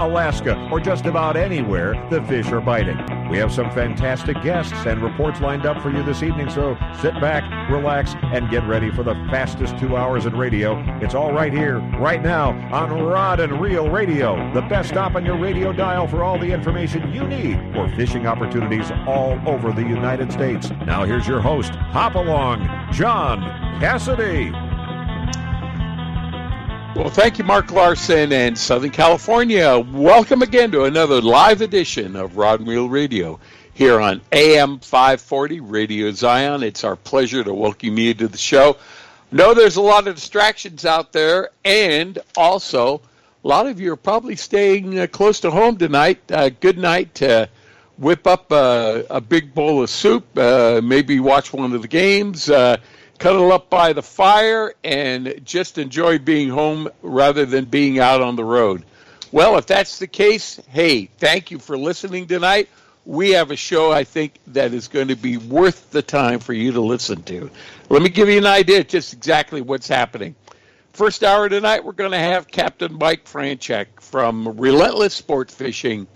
Alaska, or just about anywhere the fish are biting. We have some fantastic guests and reports lined up for you this evening, so sit back, relax, and get ready for the fastest two hours in radio. It's all right here, right now, on Rod and Reel Radio, the best stop on your radio dial for all the information you need for fishing opportunities all over the United States. Now here's your host, Hop Along, John Cassidy. Well, thank you, Mark Larson and Southern California. Welcome again to another live edition of Rod and Radio here on AM 540 Radio Zion. It's our pleasure to welcome you to the show. Know there's a lot of distractions out there, and also a lot of you are probably staying uh, close to home tonight. Uh, good night to whip up uh, a big bowl of soup, uh, maybe watch one of the games uh, cuddle up by the fire and just enjoy being home rather than being out on the road. Well, if that's the case, hey, thank you for listening tonight. We have a show I think that is going to be worth the time for you to listen to. Let me give you an idea just exactly what's happening. First hour tonight, we're going to have Captain Mike Franchek from Relentless Sport Fishing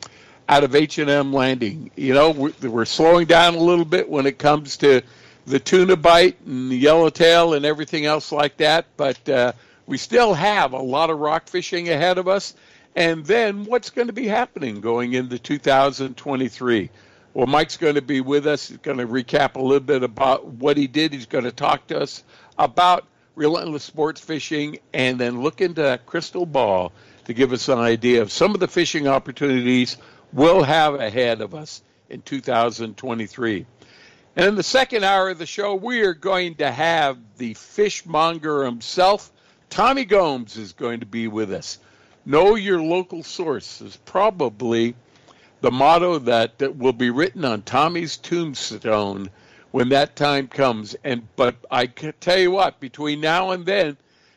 out of H&M Landing. You know, we're, we're slowing down a little bit when it comes to the tuna bite and the yellowtail and everything else like that. But uh, we still have a lot of rock fishing ahead of us. And then what's going to be happening going into 2023? Well, Mike's going to be with us. He's going to recap a little bit about what he did. He's going to talk to us about relentless sports fishing and then look into that crystal ball to give us an idea of some of the fishing opportunities we'll have ahead of us in 2023. And in the second hour of the show, we are going to have the fishmonger himself. Tommy Gomes is going to be with us. Know your local source is probably the motto that, that will be written on Tommy's tombstone when that time comes. And but I can tell you what, between now and then,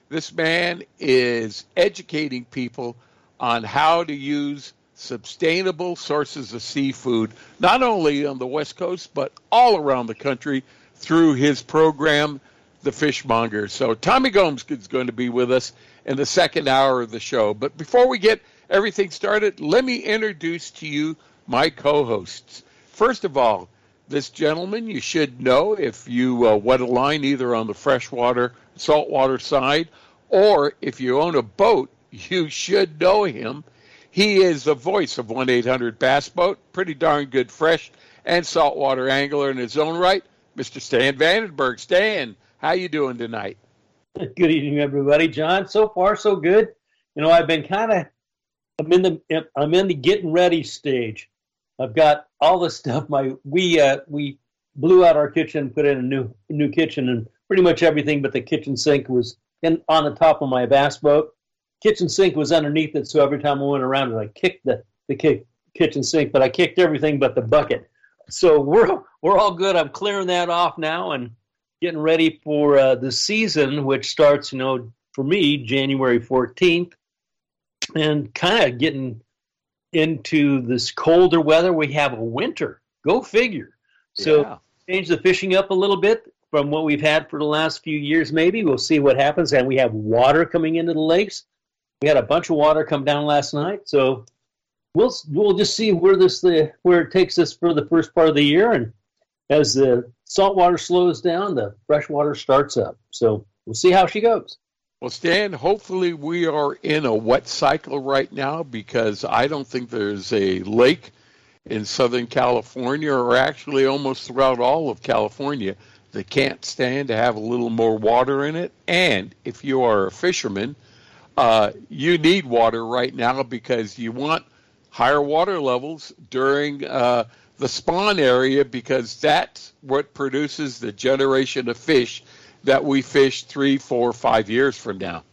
this man is educating people on how to use sustainable sources of seafood, not only on the West Coast, but all around the country through his program, The Fishmonger. So Tommy Gomes is going to be with us in the second hour of the show. But before we get everything started, let me introduce to you my co hosts. First of all, this gentleman you should know if you uh, wet a line either on the freshwater, saltwater side, or if you own a boat, you should know him. He is the voice of 1 800 Bass Boat, pretty darn good fresh and saltwater angler in his own right, Mr. Stan Vandenberg. Stan, how you doing tonight? Good evening, everybody. John, so far so good. You know, I've been kind of I'm in the I'm in the getting ready stage. I've got all the stuff. My we uh, we blew out our kitchen, put in a new new kitchen, and pretty much everything but the kitchen sink was in on the top of my bass boat kitchen sink was underneath it, so every time I went around it, I kicked the the kick, kitchen sink, but I kicked everything but the bucket. So we're we're all good. I'm clearing that off now and getting ready for uh, the season, which starts, you know, for me January 14th, and kind of getting into this colder weather. We have a winter. Go figure. So yeah. change the fishing up a little bit from what we've had for the last few years. Maybe we'll see what happens, and we have water coming into the lakes we had a bunch of water come down last night, so we'll we'll just see where this the where it takes us for the first part of the year, and as the salt water slows down, the fresh water starts up. So we'll see how she goes. Well, Stan, hopefully we are in a wet cycle right now because I don't think there's a lake in Southern California or actually almost throughout all of California that can't stand to have a little more water in it. And if you are a fisherman, uh, you need water right now because you want higher water levels during uh, the spawn area because that's what produces the generation of fish that we fish three, four, five years from now.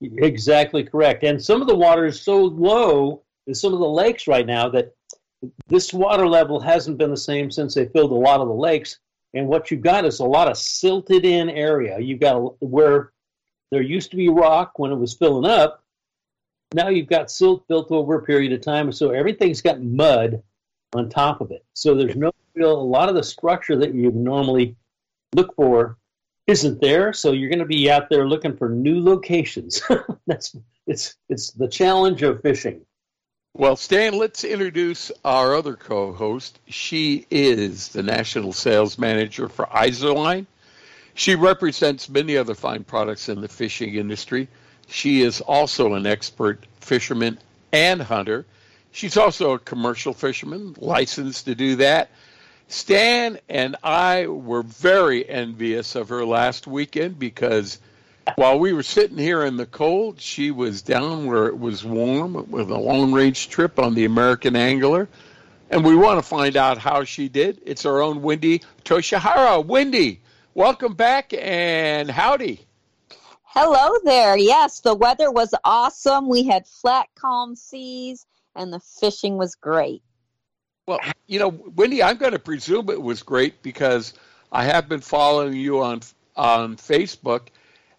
Exactly correct. And some of the water is so low in some of the lakes right now that this water level hasn't been the same since they filled a lot of the lakes. And what you've got is a lot of silted in area. You've got where there used to be rock when it was filling up. Now you've got silt built over a period of time, so everything's got mud on top of it. So there's no real, a lot of the structure that you normally look for isn't there. So you're going to be out there looking for new locations. That's it's it's the challenge of fishing. Well, Stan, let's introduce our other co-host. She is the national sales manager for Izorline. She represents many other fine products in the fishing industry. She is also an expert fisherman and hunter. She's also a commercial fisherman, licensed to do that. Stan and I were very envious of her last weekend because while we were sitting here in the cold, she was down where it was warm with a long range trip on the American Angler. And we want to find out how she did. It's our own Wendy Toshihara. Wendy, welcome back and howdy. Hello there. Yes, the weather was awesome. We had flat, calm seas, and the fishing was great. Well, you know, Wendy, I'm going to presume it was great because I have been following you on on Facebook,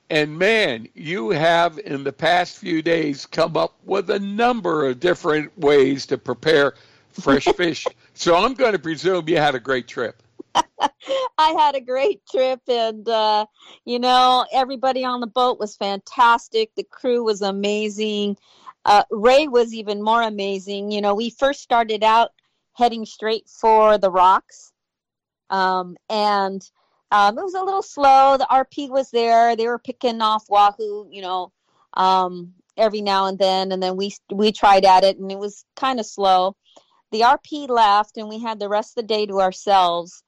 and man, you have in the past few days come up with a number of different ways to prepare fresh fish. So I'm going to presume you had a great trip. I had a great trip, and uh, you know, everybody on the boat was fantastic. The crew was amazing. Uh, Ray was even more amazing. You know, we first started out heading straight for the rocks. Um, and um, it was a little slow. The RP was there. They were picking off Wahoo, you know, um, every now and then. And then we we tried at it, and it was kind of slow. The RP left, and we had the rest of the day to ourselves.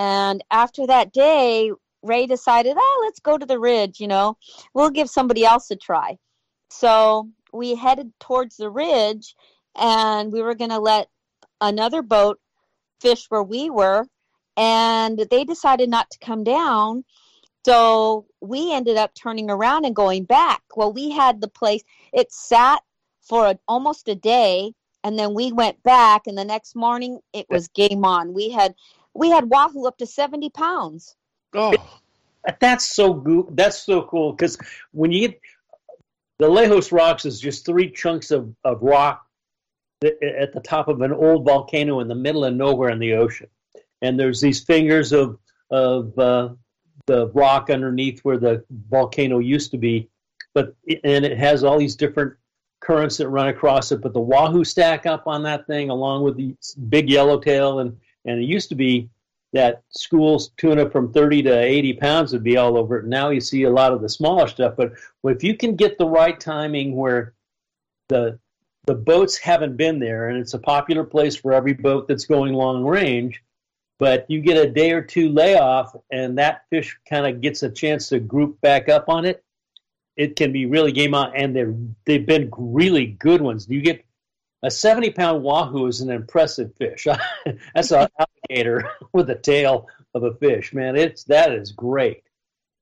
And after that day, Ray decided, oh, let's go to the ridge. You know, we'll give somebody else a try. So we headed towards the ridge, and we were going to let another boat fish where we were and they decided not to come down so we ended up turning around and going back well we had the place it sat for a, almost a day and then we went back and the next morning it was game on we had we had wahoo up to 70 pounds oh that's so good that's so cool because when you get the Alijos rocks is just three chunks of, of rock at the top of an old volcano in the middle of nowhere in the ocean. And there's these fingers of of uh, the rock underneath where the volcano used to be, but and it has all these different currents that run across it. But the wahoo stack up on that thing along with the big yellowtail, and and it used to be that school's tuna from 30 to 80 pounds would be all over it. Now you see a lot of the smaller stuff, but if you can get the right timing where the the boats haven't been there, and it's a popular place for every boat that's going long range. But you get a day or two layoff, and that fish kind of gets a chance to group back up on it. It can be really game on, and they're they've been really good ones. You get a seventy pound wahoo is an impressive fish. That's an alligator with the tail of a fish, man. It's that is great.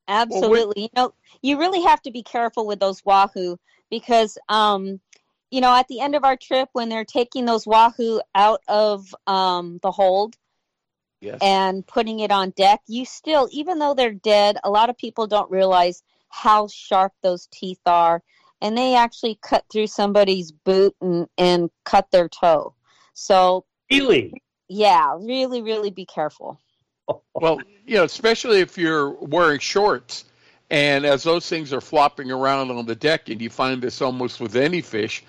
Absolutely. you know, you really have to be careful with those wahoo because um, you know, at the end of our trip, when they're taking those wahoo out of um, the hold yes. and putting it on deck, you still, even though they're dead, a lot of people don't realize how sharp those teeth are. And they actually cut through somebody's boot and, and cut their toe. So, really? Yeah, really, really be careful. Well, you know, especially if you're wearing shorts. And as those things are flopping around on the deck, and you find this almost with any fish,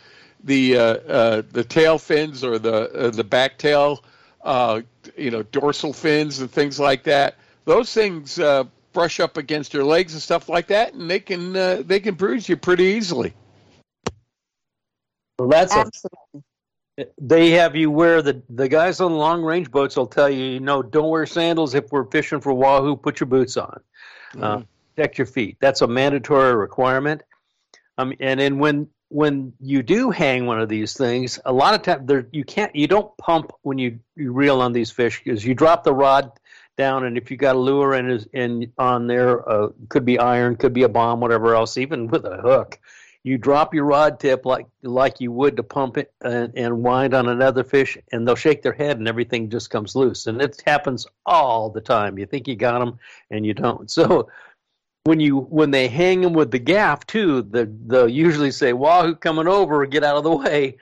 the uh, uh, the tail fins or the uh, the back tail, uh, you know, dorsal fins and things like that. Those things uh, brush up against your legs and stuff like that, and they can uh, they can bruise you pretty easily. Well, that's Absolutely. A, they have you wear the the guys on long range boats will tell you, you know, don't wear sandals if we're fishing for wahoo. Put your boots on. Mm-hmm. protect your feet. That's a mandatory requirement. Um, and then when when you do hang one of these things, a lot of times you can't you don't pump when you, you reel on these fish because you drop the rod down and if you got a lure in in on there uh, could be iron, could be a bomb, whatever else, even with a hook, you drop your rod tip like like you would to pump it and, and wind on another fish, and they'll shake their head and everything just comes loose. And it happens all the time. You think you got them and you don't. So when you when they hang them with the gaff too, the they'll usually say "Wahoo coming over, get out of the way,"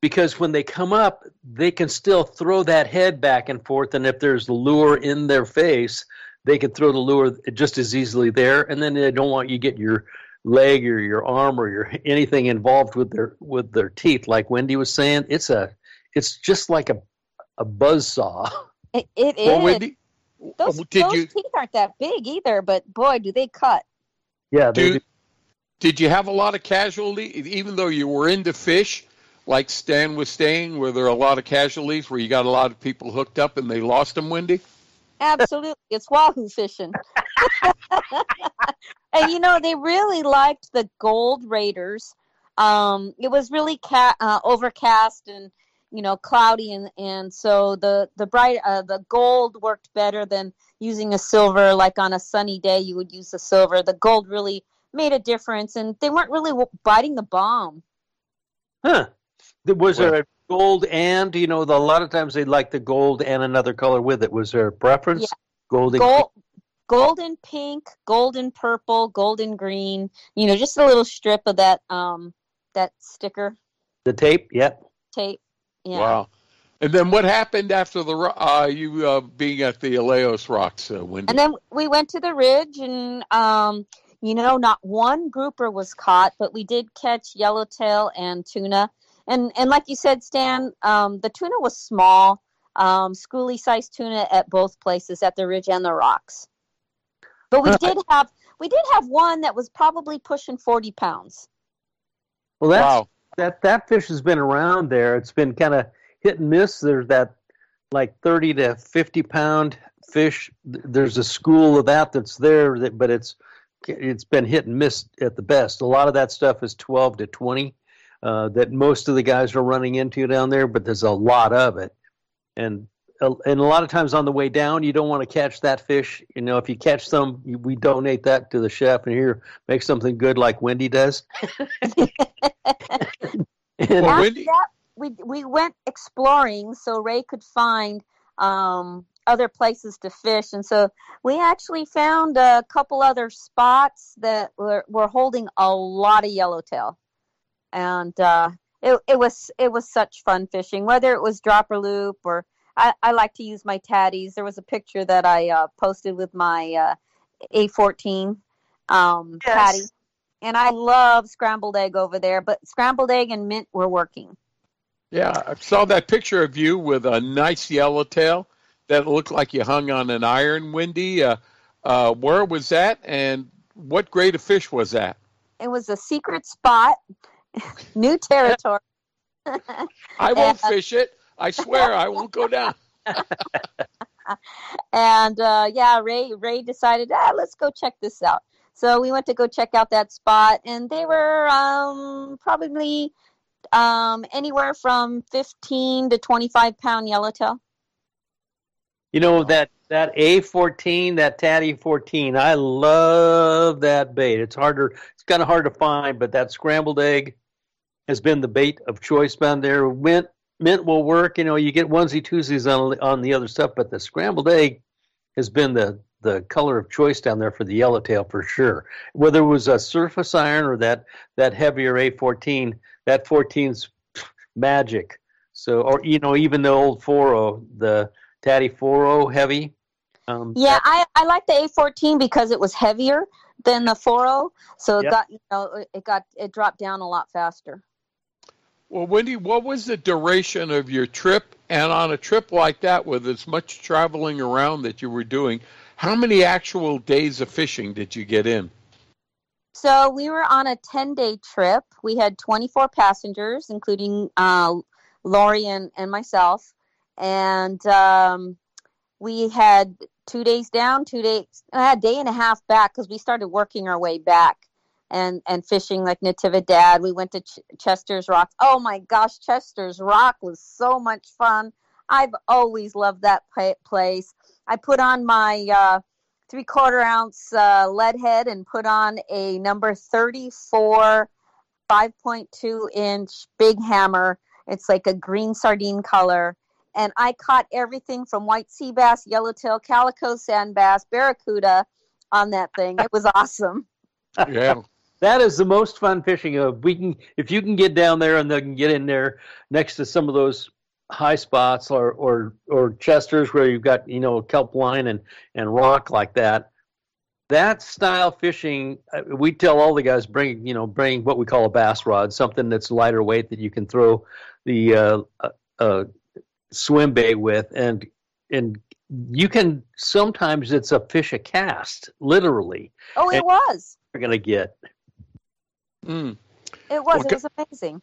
because when they come up, they can still throw that head back and forth, and if there's lure in their face, they can throw the lure just as easily there, and then they don't want you get your leg or your arm or your anything involved with their with their teeth. Like Wendy was saying, it's a it's just like a a buzz saw. It, it Well, is. Wendy, those did those you- teeth aren't that big either, but boy, do they cut. Yeah, they do, do. did you have a lot of casualty, even though you were into fish, like Stan was saying, were there are a lot of casualties where you got a lot of people hooked up and they lost them, Wendy? Absolutely, it's wahoo fishing. and you know they really liked the gold raiders. Um, it was really ca- uh, overcast and you know cloudy, and and so the the bright uh, the gold worked better than using a silver. Like on a sunny day, you would use the silver. The gold really made a difference, and they weren't really biting the bomb. Huh. There- Was Well- there a gold and you know the, a lot of times they like the gold and another color with it. Was there a preference? Yeah. Gold and Gold, golden pink, golden purple, golden green. You know, just a little strip of that um that sticker the tape. Yep. tape. Yeah. Wow. And then what happened after the uh, you uh, being at the Alijos Rocks, uh, Wendy? And then we went to the ridge, and um, you know, not one grouper was caught, but we did catch yellowtail and tuna. And and like you said, Stan, um, the tuna was small, um, schooly sized tuna at both places, at the ridge and the rocks. But we Huh. did have we did have one that was probably pushing forty pounds. Well, that's wow. that that fish has been around there. It's been kind of hit and miss. There's that like 30 to 50 pound fish. There's a school of that that's there, that, but it's it's been hit and miss at the best. A lot of that stuff is 12 to 20 uh, that most of the guys are running into down there, but there's a lot of it. And uh, and a lot of times on the way down, you don't want to catch that fish. You know, if you catch some, we donate that to the chef, and here make something good like Wendy does. And- Well, Wendy- that, we we went exploring so Ray could find um, other places to fish, and so we actually found a couple other spots that were, were holding a lot of yellowtail, and uh, it it was it was such fun fishing. Whether it was dropper loop or I, I like to use my Tadys. There was a picture that I uh, posted with my uh, A14 um, Yes. Tady and I love scrambled egg over there, but scrambled egg and mint were working. Yeah, I saw that picture of you with a nice yellowtail that looked like you hung on an iron, Wendy. Uh, uh, where was that, and what grade of fish was that? It was a secret spot, new territory. I won't fish it. I swear I won't go down. and uh, yeah, Ray Ray decided, ah, let's go check this out. So we went to go check out that spot, and they were um, probably um, anywhere from fifteen to twenty-five pound yellowtail. You know that that A fourteen, that Tady fourteen. I love that bait. It's harder. It's kind of hard to find, but that scrambled egg has been the bait of choice down there. Mint mint will work. You know, you get onesie twosies on on the other stuff, but the scrambled egg has been the the color of choice down there for the yellowtail for sure. Whether it was a surface iron or that that heavier A fourteen, that 14's magic. So, or you know, even the old 40, the Tady 40 heavy. Um, Yeah, I, I like the A14 because it was heavier than the 40, so it Yep. got you know it got it dropped down a lot faster. Well, Wendy, what was the duration of your trip? And on a trip like that, with as much traveling around that you were doing, how many actual days of fishing did you get in? So we were on a 10 day trip. We had 24 passengers, including uh, Lori and, and myself. And um, we had two days down, two days, a day and a half back because we started working our way back and, and fishing like Natividad. We went to Ch- Chester's Rock. Oh my gosh, Chester's Rock was so much fun. I've always loved that place. I put on my uh, three quarter ounce uh, lead head and put on a number 34 5.2 inch big hammer. It's like a green sardine color. And I caught everything from white sea bass, yellowtail, calico sand bass, barracuda on that thing. It was awesome. Yeah. That is the most fun fishing. of we can, if you can get down there and then get in there next to some of those high spots or or or chesters where you've got you know kelp line and and rock like that. That style fishing, uh, we tell all the guys bring you know bring what we call a bass rod, something that's lighter weight that you can throw the uh, uh, uh swim bait with, and and you can sometimes it's a fish a cast, literally. Oh, it was. You're gonna get. Mm. It was. Well, it was amazing.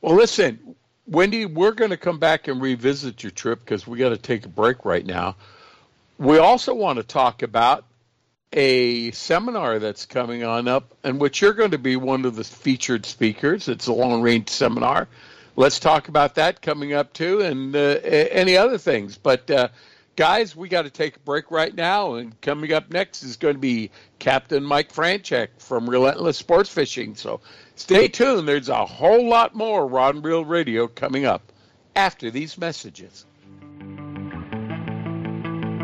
Well, listen, Wendy, we're going to come back and revisit your trip because we got to take a break right now. We also want to talk about a seminar that's coming on up, in which you're going to be one of the featured speakers. It's a long range seminar. Let's talk about that coming up too, and uh, any other things. But uh, guys, we got to take a break right now, and coming up next is going to be Captain Mike Franchek from Relentless Sports Fishing. So Stay tuned. There's a whole lot more Rod and Reel Radio coming up after these messages.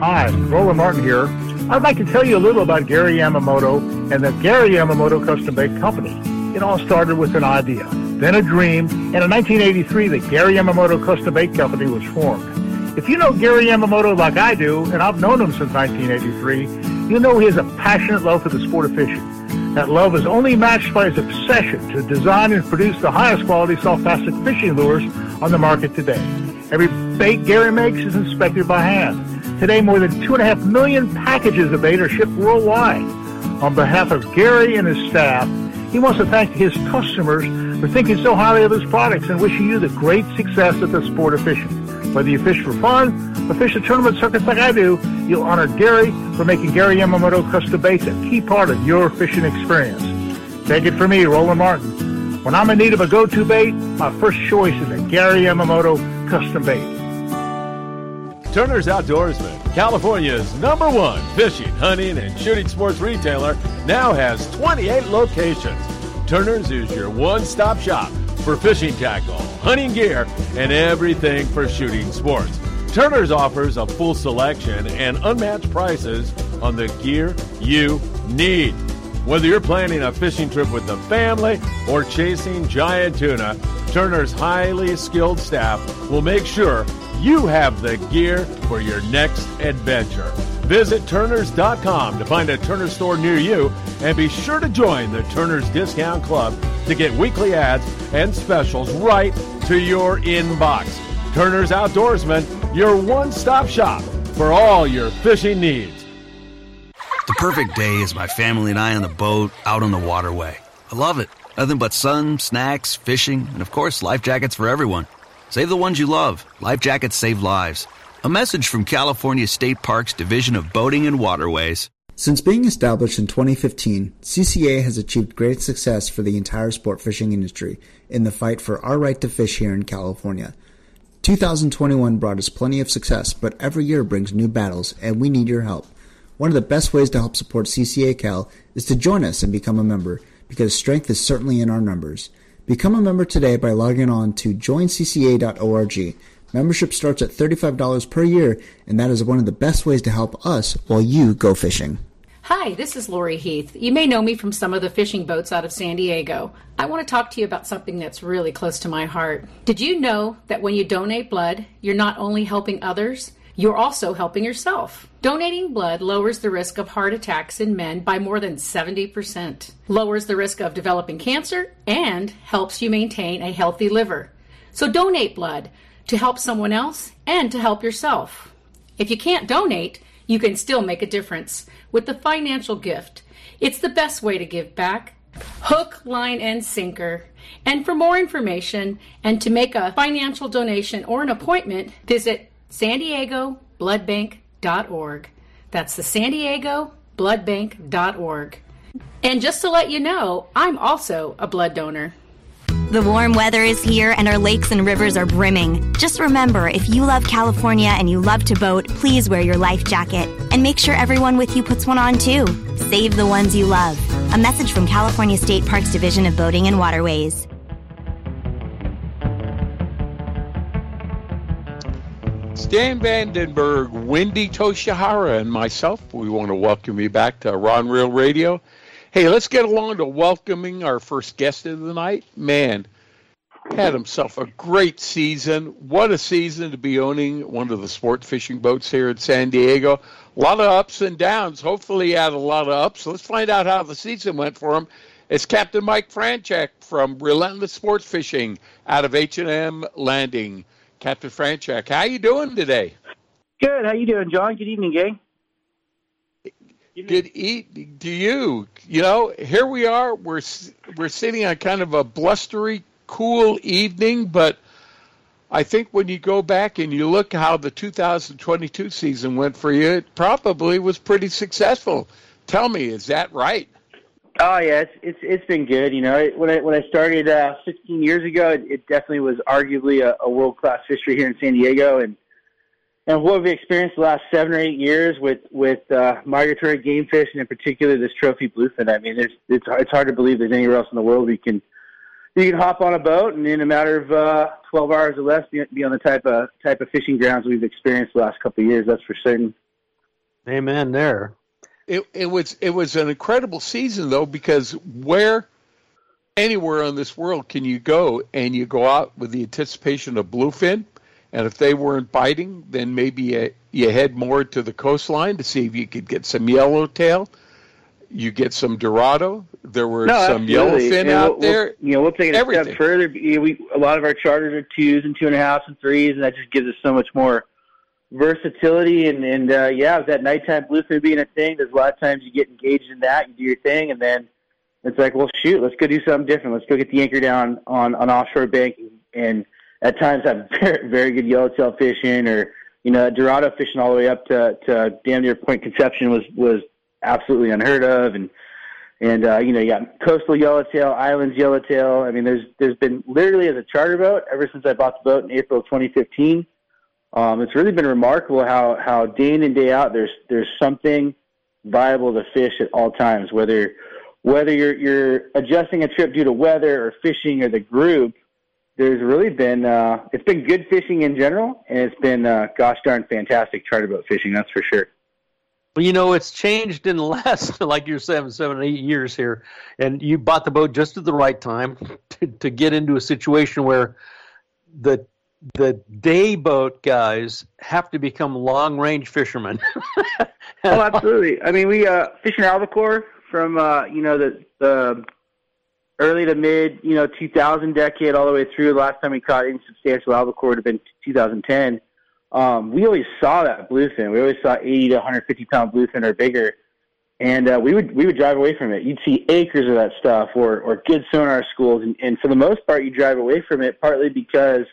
Hi, Roland Martin here. I'd like to tell you a little about Gary Yamamoto and the Gary Yamamoto Custom Bait Company. It all started with an idea, then a dream, and in 1983 the Gary Yamamoto Custom Bait Company was formed. If you know Gary Yamamoto like I do, and I've known him since 1983, you know he has a passionate love for the sport of fishing. That love is only matched by his obsession to design and produce the highest quality soft plastic fishing lures on the market today. Every bait Gary makes is inspected by hand. Today, more than two and a half million packages of bait are shipped worldwide. On behalf of Gary and his staff, he wants to thank his customers for thinking so highly of his products and wishing you the great success at the sport of fishing. Whether you fish for fun or fish a tournament circuits like I do, you'll honor Gary for making Gary Yamamoto custom baits a key part of your fishing experience. Take it from me, Roland Martin. When I'm in need of a go-to bait, my first choice is a Gary Yamamoto custom bait. Turner's Outdoorsman, California's number one fishing, hunting, and shooting sports retailer, now has 28 locations. Turner's is your one-stop shop for fishing tackle, hunting gear, and everything for shooting sports. Turner's offers a full selection and unmatched prices on the gear you need. Whether you're planning a fishing trip with the family or chasing giant tuna, Turner's highly skilled staff will make sure you have the gear for your next adventure. Visit Turners.com to find a Turner store near you and be sure to join the Turner's Discount Club to get weekly ads and specials right to your inbox. Turner's Outdoorsman, your one stop shop for all your fishing needs. The perfect day is my family and I on the boat out on the waterway. I love it. Nothing but sun, snacks, fishing, and of course, life jackets for everyone. Save the ones you love. Life jackets save lives. A message from California State Parks Division of Boating and Waterways. Since being established in 2015, CCA has achieved great success for the entire sport fishing industry in the fight for our right to fish here in California. 2021 brought us plenty of success, but every year brings new battles, and we need your help. One of the best ways to help support CCA Cal is to join us and become a member, because strength is certainly in our numbers. Become a member today by logging on to joincca.org. Membership starts at $35 per year, and that is one of the best ways to help us while you go fishing. Hi, this is Lori Heath. You may know me from some of the fishing boats out of San Diego. I want to talk to you about something that's really close to my heart. Did you know that when you donate blood, you're not only helping others, you're also helping yourself? Donating blood lowers the risk of heart attacks in men by more than 70%, lowers the risk of developing cancer, and helps you maintain a healthy liver. So donate blood to help someone else and to help yourself. If you can't donate, you can still make a difference with the financial gift. It's the best way to give back. Hook, line, and sinker. And for more information and to make a financial donation or an appointment, visit san diego bloodbank.org. That's the San Diego bloodbank.org. And just to let you know, I'm also a blood donor. The warm weather is here and our lakes and rivers are brimming. Just remember, if you love California and you love to boat, please wear your life jacket. And make sure everyone with you puts one on too. Save the ones you love. A message from California State Parks Division of Boating and Waterways. Stan Vandenberg, Wendy Toshihara, and myself, we want to welcome you back to Ron Real Radio. Hey, let's get along to welcoming our first guest of the night. Man, had himself a great season. What a season to be owning one of the sport fishing boats here in San Diego. A lot of ups and downs. Hopefully, he had a lot of ups. Let's find out how the season went for him. It's Captain Mike Franchek from Relentless Sports Fishing out of H&M Landing. Captain Franchek, how you doing today? Good. How you doing, John? Good evening, gang. Good eat to you. You know, here we are. We're we're sitting on kind of a blustery, cool evening, but I think when you go back and you look how the 2022 season went for you, it probably was pretty successful. Tell me, is that right? Oh yeah, it's it's it's been good. You know, when I when I started uh, 16 years ago, it, it definitely was arguably a, a world class fishery here in San Diego, and and what we've experienced the last seven or eight years with with uh, migratory game fish, and in particular this trophy bluefin. I mean, there's it's it's hard to believe there's anywhere else in the world we can you can hop on a boat and in a matter of uh, 12 hours or less be, be on the type of type of fishing grounds we've experienced the last couple of years. That's for certain. Amen. There. It it was it was an incredible season though because where anywhere on this world can you go and you go out with the anticipation of bluefin and if they weren't biting then maybe you, you head more to the coastline to see if you could get some yellowtail you get some dorado there were no, some absolutely. yellowfin out we'll, there you know, we'll take it a Everything. step further. You know, we a lot of our charters are twos and two and a halfs and threes, and that just gives us so much more versatility. And and uh, yeah, with that nighttime bluefin being a thing, there's a lot of times you get engaged in that, you do your thing, and then it's like, well, shoot, let's go do something different. Let's go get the anchor down on on offshore bank, and at times have very, very good yellowtail fishing, or you know, Dorado fishing all the way up to to damn near Point Conception was was absolutely unheard of, and and uh, you know, you got coastal yellowtail, islands yellowtail. I mean, there's there's been literally as a charter boat ever since I bought the boat in April of 2015. Um, it's really been remarkable how how day in and day out there's there's something viable to fish at all times, whether whether you're you're adjusting a trip due to weather or fishing or the group. There's really been uh, it's been good fishing in general, and it's been uh, gosh darn fantastic charter boat fishing. That's for sure. Well, you know, it's changed in the last, like you're seven, seven, eight years here, and you bought the boat just at the right time to, to get into a situation where the the day boat guys have to become long range fishermen. oh, absolutely. I mean, we uh, fishing albacore from uh, you know the the early to mid you know 2000 decade all the way through. The last time we caught any substantial albacore would have been 2010 um, we always saw that bluefin. We always saw 80 to 150 pound bluefin or bigger, and uh, we would we would drive away from it. You'd see acres of that stuff, or or good sonar schools, and, and for the most part, you drive away from it partly because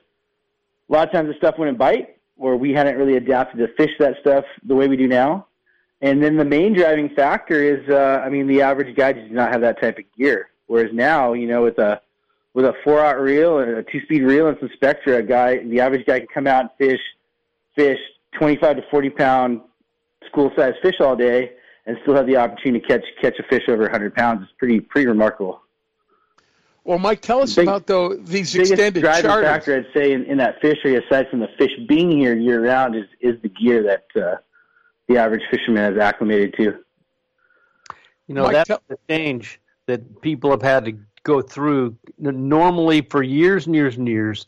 a lot of times the stuff wouldn't bite, or we hadn't really adapted to fish that stuff the way we do now. And then the main driving factor is, uh, I mean, the average guy does not have that type of gear. Whereas now, you know, with a with a four out reel and a two speed reel and some Spectra, a guy, the average guy can come out and fish fish 25 to 40 pound school sized fish all day and still have the opportunity to catch catch a fish over 100 pounds. It's pretty pretty remarkable. Well, Mike, tell us Big- about though these Biggest extended driving charters. factor, I'd say, in, in that fishery, aside from the fish being here year round, is is the gear that uh, the average fisherman has acclimated to. You know, Mike, that's tell- the change that people have had to go through normally for years and years and years.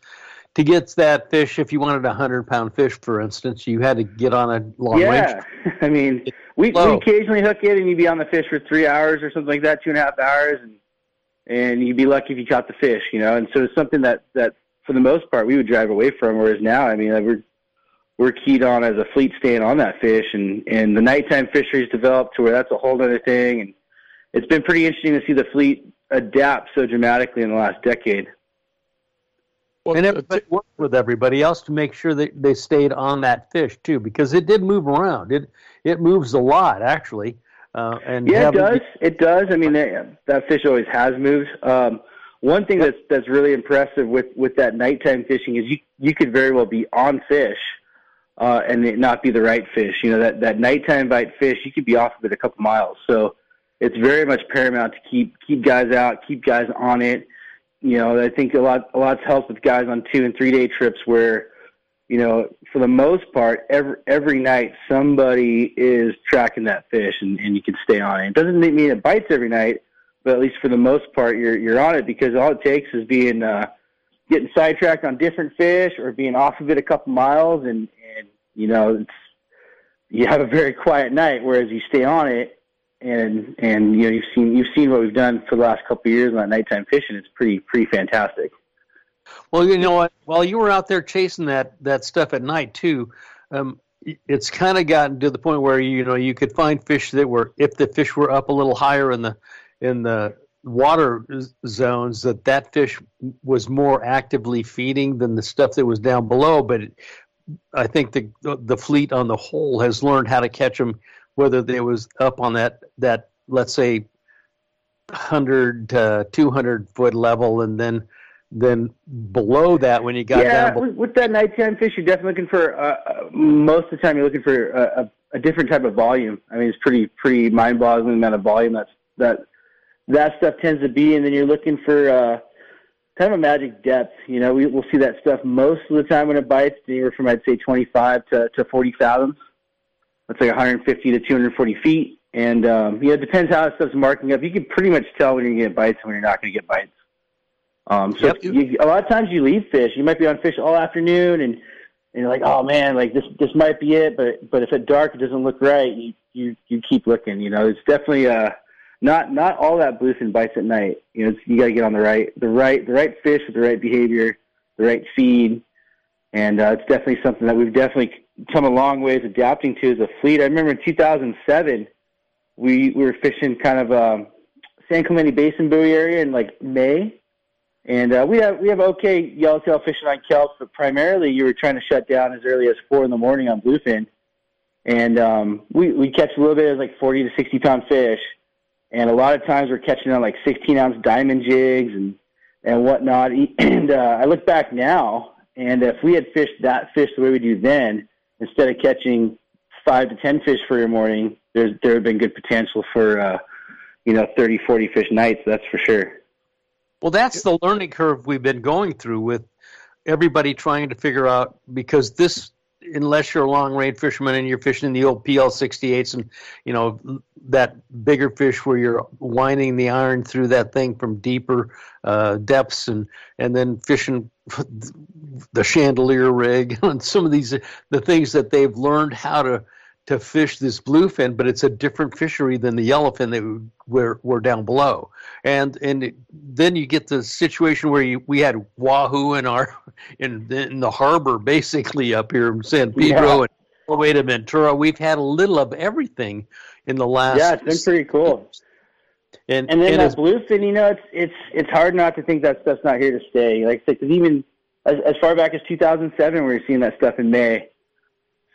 To get that fish, if you wanted a hundred pound fish, for instance, you had to get on a long yeah, range. I mean, we, we occasionally hook it, and you'd be on the fish for three hours or something like that, two and a half hours, and and you'd be lucky if you caught the fish, you know. And so it's something that that for the most part we would drive away from. Whereas now, I mean, like we're we're keyed on as a fleet staying on that fish, and and the nighttime fisheries developed to where that's a whole other thing, and it's been pretty interesting to see the fleet adapt so dramatically in the last decade. Well, and everybody worked with everybody else to make sure that they stayed on that fish too, because it did move around. It it moves a lot actually. Uh, and Yeah, it having- does. It does. I mean, that, that fish always has moved. Um, one thing that's that's really impressive with with that nighttime fishing is you you could very well be on fish, uh, and it not be the right fish. You know that that nighttime bite fish, you could be off of it a couple miles. So it's very much paramount to keep keep guys out, keep guys on it. You know, I think a lot a lot's helped with guys on two and three day trips where, you know, for the most part, every every night somebody is tracking that fish and, and you can stay on it. It doesn't mean it bites every night, but at least for the most part, you're you're on it because all it takes is being uh, getting sidetracked on different fish or being off of it a couple miles, and and you know it's you have a very quiet night. Whereas you stay on it, and and you know you've seen you've seen what we've done for the last couple of years on that nighttime fishing. It's pretty pretty fantastic. Well, you know what? While you were out there chasing that that stuff at night too, um, it's kind of gotten to the point where you know you could find fish that were if the fish were up a little higher in the in the water zones that that fish was more actively feeding than the stuff that was down below but it, i think the the fleet on the whole has learned how to catch them whether they was up on that that let's say 100 to 200 foot level and then then below that when you got yeah, down with, with that nighttime fish you're definitely looking for uh, uh, most of the time you're looking for a, a, a different type of volume i mean it's pretty pretty mind-boggling amount of volume that's that that stuff tends to be, and then you're looking for uh, kind of a magic depth. You know, we, we'll see that stuff most of the time when it bites, anywhere from I'd say 25 to, to 40 fathoms. That's like 150 to 240 feet. And um, you know, it depends how stuff's marking up. You can pretty much tell when you're going to get bites and when you're not going to get bites. Um, so Yep. you, a lot of times you leave fish. You might be on fish all afternoon, and, and you're like, oh man, like this this might be it. But but if it's dark, it doesn't look right. You you you keep looking. You know, it's definitely uh not not all that bluefin bites at night. You know, it's, you got to get on the right the right the right fish with the right behavior, the right feed, and uh, it's definitely something that we've definitely come a long ways adapting to as a fleet. I remember in 2007, we we were fishing kind of um, San Clemente Basin buoy area in like May, and uh, we have we have okay yellowtail fishing on kelp, but primarily you were trying to shut down as early as four in the morning on bluefin, and um, we we catch a little bit of like 40 to 60 pound fish and a lot of times we're catching on like 16 ounce diamond jigs and and whatnot. And uh, I look back now, and if we had fished that fish the way we do then, instead of catching five to 10 fish for your morning, there's there have been good potential for uh, you know 30, 40 fish nights. That's for sure. Well, that's the learning curve we've been going through with everybody trying to figure out because this, unless you're a long range fisherman and you're fishing in the old PL 68s and you know that bigger fish where you're winding the iron through that thing from deeper uh, depths and and then fishing the chandelier rig and some of these the things that they've learned how to to fish this bluefin, but it's a different fishery than the yellowfin that were were down below. And and it, then you get the situation where you, we had wahoo in our in the, in the harbor basically up here in San Pedro Yeah. and oh, all the way to Ventura. We've had a little of everything in the last. Yeah, it's been pretty cool. And And then and that bluefin, you know, it's it's it's hard not to think that stuff's not here to stay. Like I said, 'cause even as, as far back as 2007, we were seeing that stuff in May.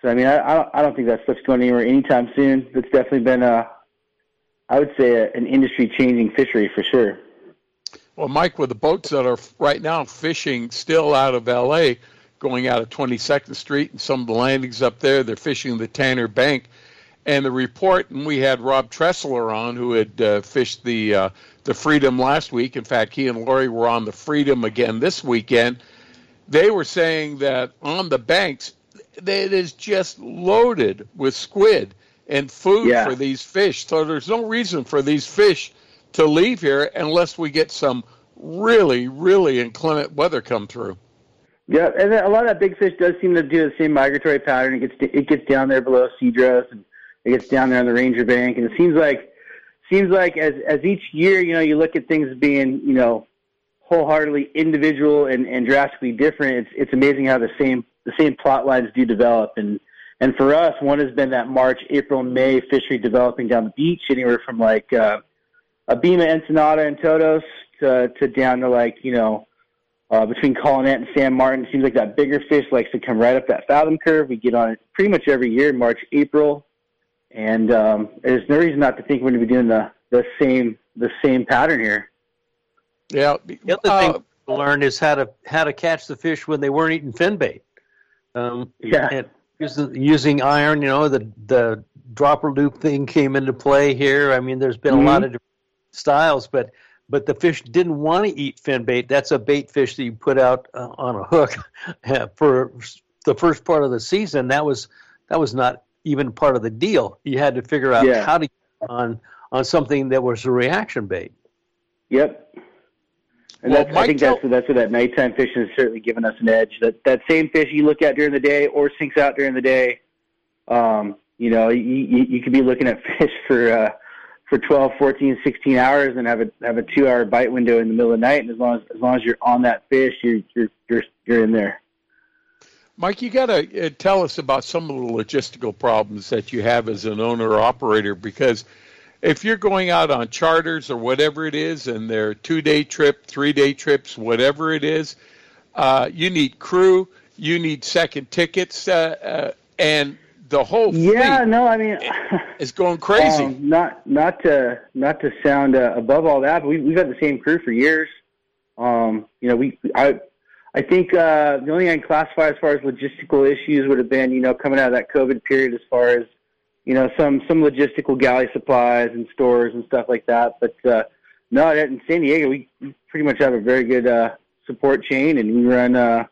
So I mean, I I don't, think that stuff's going anywhere anytime soon. It's definitely been a, I would say, a, an industry-changing fishery for sure. Well, Mike, with the boats that are right now fishing still out of L.A., going out of 22nd Street and some of the landings up there, they're fishing the Tanner Bank. And the report, and we had Rob Tressler on, who had uh, fished the uh, the Freedom last week. In fact, he and Lori were on the Freedom again this weekend. They were saying that on the banks, that it is just loaded with squid and food Yeah. for these fish. So there's no reason for these fish to leave here unless we get some really, really inclement weather come through. Yeah, and a lot of that big fish does seem to do the same migratory pattern. It gets it gets down there below Cedros, and it gets down there on the Ranger Bank, and it seems like seems like as as each year, you know, you look at things being you know wholeheartedly individual and, and drastically different. It's it's amazing how the same the same plot lines do develop, and and for us, one has been that March, April, May fishery developing down the beach, anywhere from like uh, Abima, Ensenada, and Todos to to down to like you know uh, between Colonet and San Martin. It seems like that bigger fish likes to come right up that fathom curve. We get on it pretty much every year, March, April, and um, there's no reason not to think we're going to be doing the, the same the same pattern here. Yeah. The other Uh, thing to learn is how to how to catch the fish when they weren't eating fin bait. Um, Yeah. Using, using iron. You know, the the dropper loop thing came into play here. I mean, there's been Mhm. a lot of different styles, but but the fish didn't want to eat fin bait. That's a bait fish that you put out uh, on a hook for the first part of the season. That was that was not even part of the deal. You had to figure out Yeah. how to get on on something that was a reaction bait. Yep. And Well, that's, I think that's that's where that nighttime fishing has certainly given us an edge. That that same fish you look at during the day or sinks out during the day, um, you know, you, you, you could be looking at fish for uh, for 12, 14, 16 hours and have a have a two hour bite window in the middle of the night. And as long as as long as you're on that fish, you're you're you're, you're in there. Mike, you got to uh, tell us about some of the logistical problems that you have as an owner operator because if you're going out on charters or whatever it is and they're two day trip, three day trips, whatever it is, uh, you need crew, you need second tickets, uh, uh, and the whole Yeah, no, I mean, it's going crazy. Um, not not to not to sound uh, above all that, but we, we've had the same crew for years. Um, you know, we I I think uh, the only thing I can classify as far as logistical issues would have been you know coming out of that COVID period as far as you know some some logistical galley supplies and stores and stuff like that. But uh, no, in San Diego we, pretty much have a very good uh, support chain, and we run. Uh,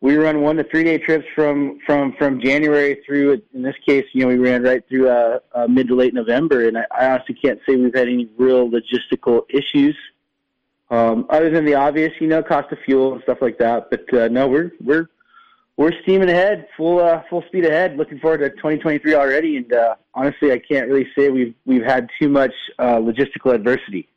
we run one to three day trips from from from January through. In this case, you know, we ran right through uh, uh, mid to late November, and I, I honestly can't say we've had any real logistical issues, um, other than the obvious, you know, cost of fuel and stuff like that. But uh, no, we're we're we're steaming ahead, full uh, full speed ahead. Looking forward to 2023 already, and uh, honestly, I can't really say we've we've had too much uh, logistical adversity.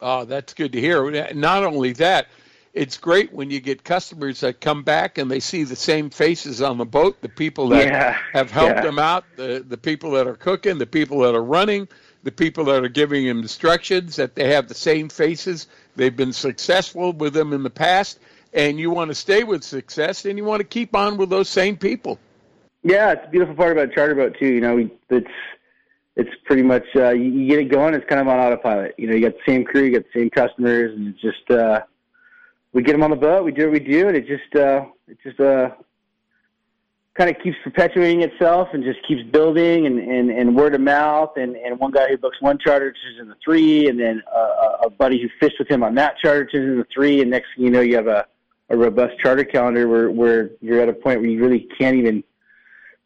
Oh, that's good to hear. Not only that, it's great when you get customers that come back and they see the same faces on the boat, the people that Yeah, have helped yeah. them out, the, the people that are cooking, the people that are running, the people that are giving them instructions, that they have the same faces. They've been successful with them in the past, and you want to stay with success, and you want to keep on with those same people. Yeah, it's a beautiful part about charter boat too. You know, it's it's pretty much uh, you, get it going. It's kind of on autopilot. You know, you got the same crew, you got the same customers, and it's just uh, we get them on the boat. We do what we do, and it just uh, it just uh, kind of keeps perpetuating itself and just keeps building and, and, and word of mouth. And, and one guy who books one charter turns into three, and then uh, a buddy who fished with him on that charter turns into three, and next thing you know, you have a, a robust charter calendar where, where you're at a point where you really can't even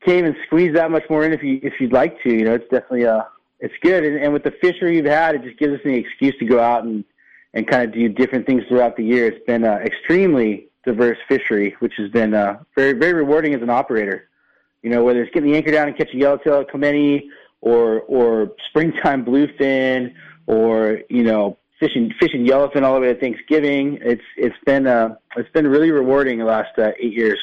can't even squeeze that much more in if you if you'd like to. You know, it's definitely uh it's good. And, and with the fishery we've had, it just gives us an excuse to go out and and kind of do different things throughout the year. It's been uh, extremely diverse fishery, which has been uh, very very rewarding as an operator. You know, whether it's getting the anchor down and catching yellowtail Clemente, or or springtime bluefin, or you know fishing fishing yellowfin all the way to Thanksgiving. It's it's been uh, it's been really rewarding the last uh, eight years.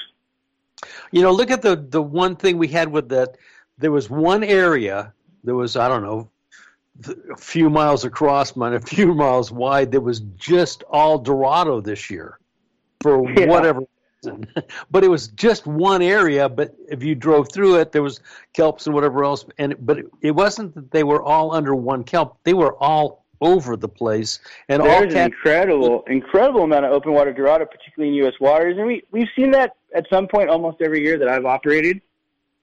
You know, look at the the one thing we had with that. There was one area. There was I don't know, a few miles across, but a few miles wide. That was just all Dorado this year, for Yeah. whatever reason. but it was just one area. But if you drove through it, there was kelps and whatever else. And but it, it wasn't that they were all under one kelp. They were all over the place and all There's an cat- incredible, incredible amount of open water Dorado, particularly in U.S. waters, and we we've seen that at some point almost every year that I've operated.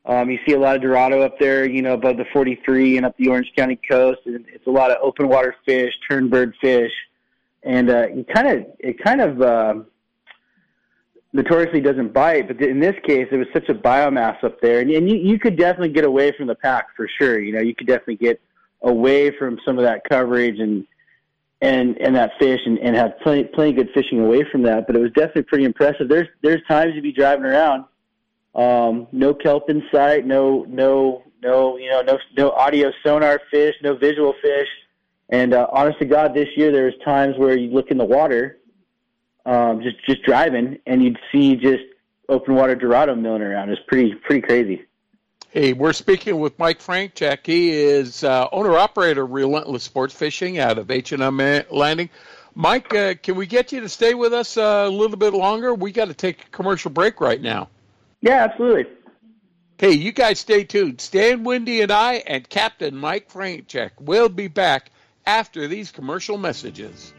Um, you see a lot of Dorado up there, you know, above the 43 and up the Orange County coast, and it's a lot of open water fish, turnbird fish, and uh, it kind of it kind of um notoriously doesn't bite, but in this case, it was such a biomass up there, and, and you, you could definitely get away from the pack for sure. You know, you could definitely get away from some of that coverage and and and that fish and, and have plenty plenty good fishing away from that. But it was definitely pretty impressive. There's there's times you'd be driving around, um, no kelp in sight, no no no you know no no audio sonar fish, no visual fish. And uh, honest to God, this year there was times where you look in the water, um, just just driving, and you'd see just open water Dorado milling around. It's pretty pretty crazy. Hey, we're speaking with Mike Frankcheck. He is uh, owner operator of Relentless Sports Fishing out of H and M Landing. Mike, uh, can we get you to stay with us uh, a little bit longer? We got to take a commercial break right now. Yeah, absolutely. Hey, you guys stay tuned. Stan Wendy and I and Captain Mike Frankcheck will be back after these commercial messages.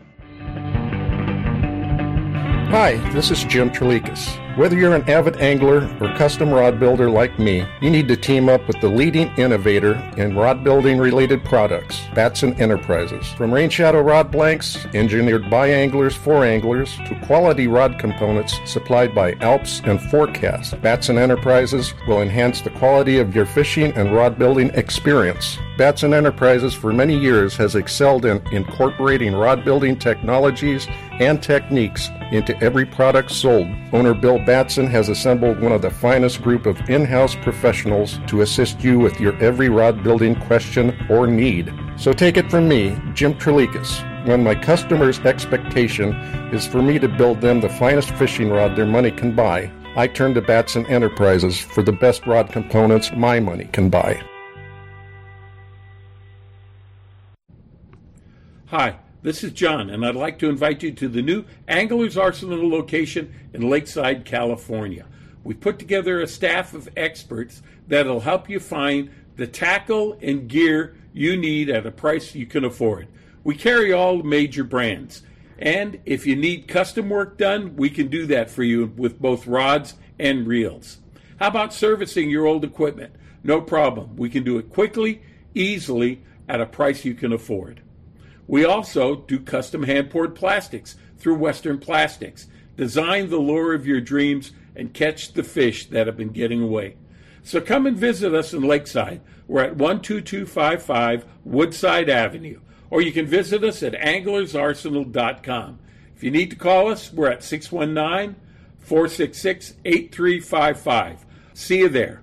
Hi, this is Jim Trelikas. Whether you're an avid angler or custom rod builder like me, you need to team up with the leading innovator in rod building related products, Batson Enterprises. From Rainshadow rod blanks, engineered by anglers for anglers, to quality rod components supplied by Alps and Forecast, Batson Enterprises will enhance the quality of your fishing and rod building experience. Batson Enterprises for many years has excelled in incorporating rod building technologies and techniques into every product sold. Owner Bill Batson has assembled one of the finest group of in-house professionals to assist you with your every rod building question or need. So take it from me, Jim Trelikas. When my customers' expectation is for me to build them the finest fishing rod their money can buy, I turn to Batson Enterprises for the best rod components my money can buy. Hi, this is John, and I'd like to invite you to the new Anglers Arsenal location in Lakeside, California. We've put together a staff of experts that'll help you find the tackle and gear you need at a price you can afford. We carry all major brands, and if you need custom work done, we can do that for you with both rods and reels. How about servicing your old equipment? No problem. We can do it quickly, easily, at a price you can afford. We also do custom hand poured plastics through Western Plastics. Design the lure of your dreams and catch the fish that have been getting away. So come and visit us in Lakeside. We're at 12255 Woodside Avenue. Or you can visit us at anglersarsenal.com. If you need to call us, we're at 619 466 8355. See you there.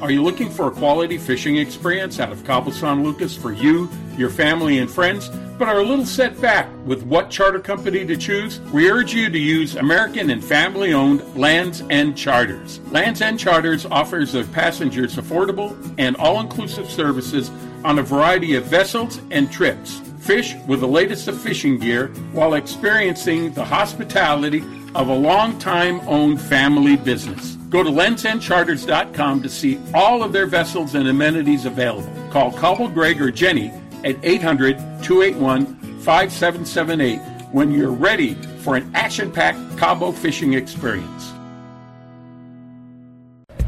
Are you looking for a quality fishing experience out of San Lucas for you, your family, and friends, but are a little set back with what charter company to choose? We urge you to use American and family owned Lands End Charters. Lands End Charters offers their passengers affordable and all inclusive services on a variety of vessels and trips. Fish with the latest of fishing gear while experiencing the hospitality of a long time owned family business. Go to landsendcharters.com to see all of their vessels and amenities available. Call Cobble Greg or Jenny at 800 281 5778 when you're ready for an action packed Cabo fishing experience.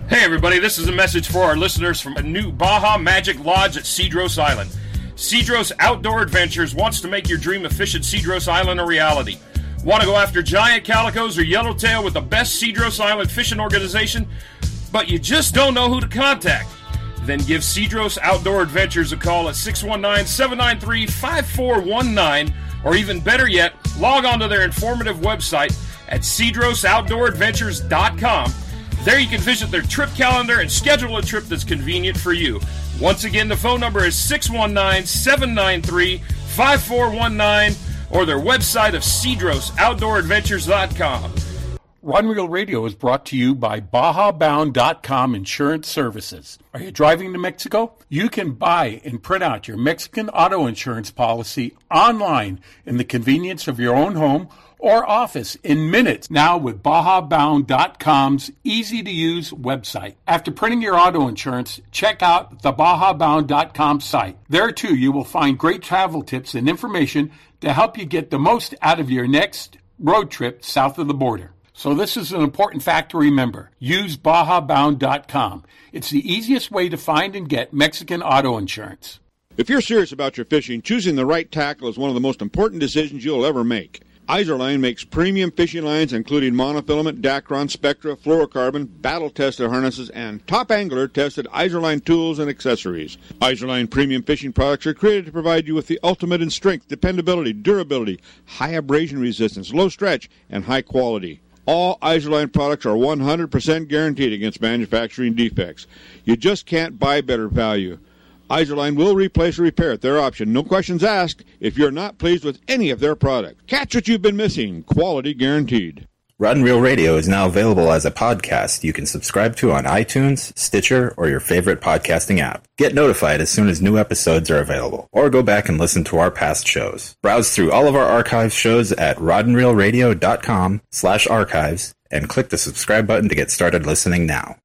Hey, everybody, this is a message for our listeners from a new Baja Magic Lodge at Cedros Island. Cedros Outdoor Adventures wants to make your dream of fishing Cedros Island a reality. Want to go after giant calicos or yellowtail with the best Cedros Island fishing organization, but you just don't know who to contact? Then give Cedros Outdoor Adventures a call at 619 793 5419, or even better yet, log on to their informative website at cedrosoutdooradventures.com. There you can visit their trip calendar and schedule a trip that's convenient for you. Once again, the phone number is 619 793 5419 or their website of cedrosoutdooradventures.com. Rod and Reel Radio is brought to you by BajaBound.com Insurance Services. Are you driving to Mexico? You can buy and print out your Mexican auto insurance policy online in the convenience of your own home or office in minutes now with BajaBound.com's easy to use website. After printing your auto insurance, check out the BajaBound.com site. There too, you will find great travel tips and information to help you get the most out of your next road trip south of the border. So this is an important fact to remember. Use BajaBound.com. It's the easiest way to find and get Mexican auto insurance. If you're serious about your fishing, choosing the right tackle is one of the most important decisions you'll ever make. Izorline makes premium fishing lines including monofilament, Dacron, Spectra, fluorocarbon, battle-tested harnesses, and top angler tested Izorline tools and accessories. Izorline premium fishing products are created to provide you with the ultimate in strength, dependability, durability, high abrasion resistance, low stretch, and high quality. All Izorline products are 100% guaranteed against manufacturing defects. You just can't buy better value. Izorline will replace or repair at their option. No questions asked if you're not pleased with any of their products. Catch what you've been missing. Quality guaranteed. Rod and Reel Radio is now available as a podcast you can subscribe to on iTunes, Stitcher, or your favorite podcasting app. Get notified as soon as new episodes are available, or go back and listen to our past shows. Browse through all of our archive shows at rodandreelradio.com slash archives and click the subscribe button to get started listening now.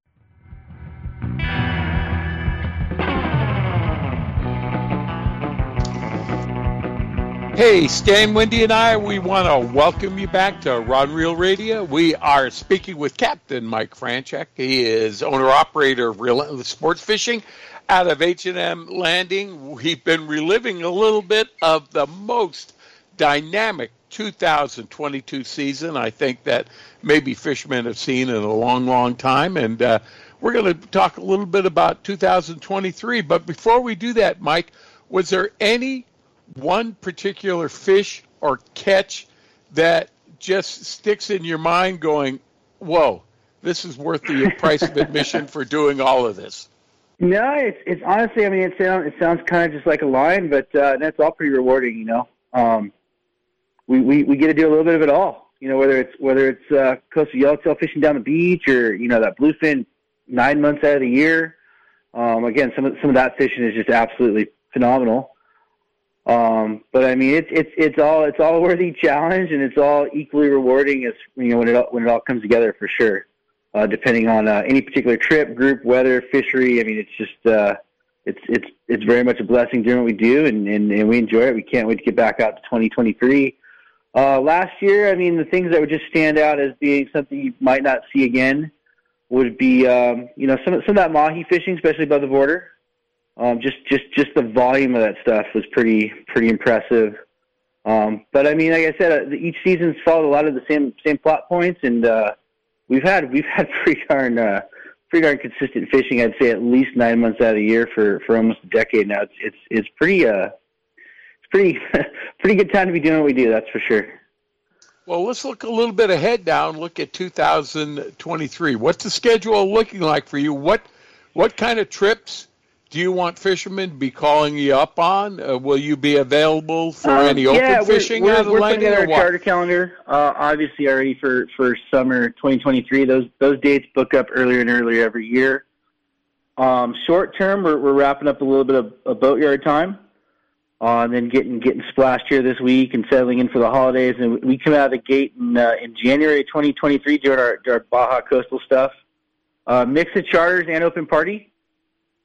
Hey, Stan, Wendy, and I, we want to welcome you back to Rod Reel Radio. We are speaking with Captain Mike Franchek. He is owner-operator of Relentless Sports Fishing out of H&M Landing. We've been reliving a little bit of the most dynamic 2022 season I think that maybe fishermen have seen in a long, long time. And uh, we're going to talk a little bit about 2023. But before we do that, Mike, was there any one particular fish or catch that just sticks in your mind going, whoa, this is worth the price of admission for doing all of this? No, it's it's honestly. I mean, it sounds it sounds kind of just like a line, but uh, that's all pretty rewarding. You know, um, we, we we get to do a little bit of it all. You know, whether it's whether it's uh, coastal yellowtail fishing down the beach, or you know that bluefin nine months out of the year. Um, again, some of some of that fishing is just absolutely phenomenal. Um, but I mean, it's it's it's all it's all a worthy challenge, and it's all equally rewarding as you know when it all, when it all comes together for sure. Uh, depending on uh, any particular trip, group, weather, fishery. I mean, it's just uh, it's it's it's very much a blessing doing what we do, and, and and we enjoy it. We can't wait to get back out to 2023. Uh, last year, I mean, the things that would just stand out as being something you might not see again would be, um, you know, some some of that mahi fishing, especially above the border. Um, just just just the volume of that stuff was pretty pretty impressive. Um, but I mean, like I said, uh, each season's followed a lot of the same same plot points, and uh, we've had we've had pretty darn uh, pretty darn consistent fishing. I'd say at least nine months out of the year for for almost a decade now. It's it's it's pretty uh it's pretty pretty good time to be doing what we do. That's for sure. Well, let's look a little bit ahead now and look at 2023. What's the schedule looking like for you? What what kind of trips do you want fishermen to be calling you up on? Uh, will you be available for Um, any yeah, open fishing we're, out we're, of the we're putting or together a what? charter calendar. Uh, obviously, already for for summer 2023. Those those dates book up earlier and earlier every year. Um, short term, we're, we're wrapping up a little bit of, of boatyard time, uh, and then getting getting splashed here this week and settling in for the holidays. And we come out of the gate in, uh, in January 2023 doing our, our Baja coastal stuff. Uh, mix of charters and open party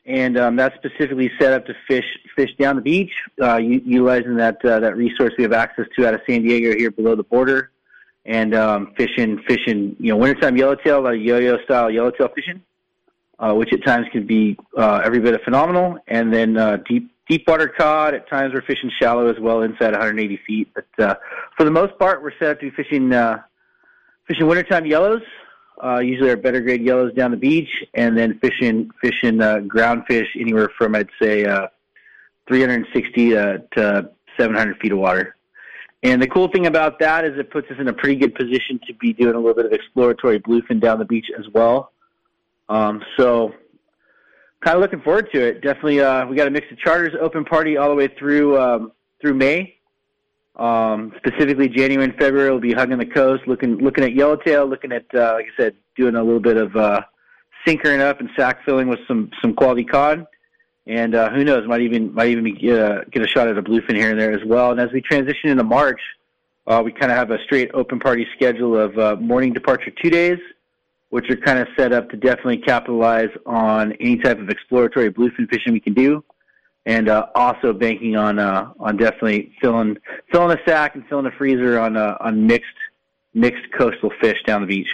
and um, that's specifically set up to fish fish down the beach, uh, utilizing that uh, that resource we have access to out of San Diego here below the border, and um, fishing fishing you know wintertime yellowtail, like yo-yo style yellowtail fishing, uh, which at times can be uh, every bit of phenomenal, and then uh, deep deep water cod. At times we're fishing shallow as well, inside 180 feet. But uh, for the most part, we're set up to be fishing uh, fishing wintertime yellows uh, usually our better grade yellows down the beach, and then fishing fishing uh, ground fish anywhere from I'd say uh, 360 uh, to 700 feet of water. And the cool thing about that is it puts us in a pretty good position to be doing a little bit of exploratory bluefin down the beach as well. Um, so, kind of looking forward to it. Definitely, uh, we got a mix of charters, open party all the way through um, through May. Um, specifically, January and February will be hugging the coast, looking looking at yellowtail, looking at uh, like I said, doing a little bit of uh, sinkering up and sack filling with some some quality cod, and uh, who knows, might even might even get a, get a shot at a bluefin here and there as well. And as we transition into March, uh, we kind of have a straight open party schedule of uh, morning departure two days, which are kind of set up to definitely capitalize on any type of exploratory bluefin fishing we can do and uh, also banking on uh, on definitely filling filling a sack and filling a freezer on uh, on mixed mixed coastal fish down the beach.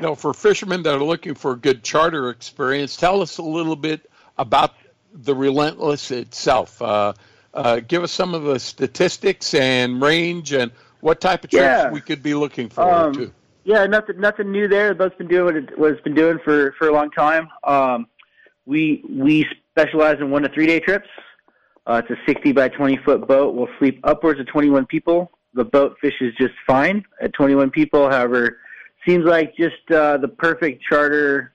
No, for fishermen that are looking for a good charter experience, tell us a little bit about the Relentless itself. Uh, uh, give us some of the statistics and range and what type of trips Yeah. we could be looking forward Um, to. Yeah, nothing nothing new there. The boat's been doing what it was been doing for for a long time. Um, we we specialize in one to three day trips. Uh, it's a 60 by 20 foot boat. We'll sleep upwards of 21 people. The boat fishes just fine at 21 people. However, seems like just uh, the perfect charter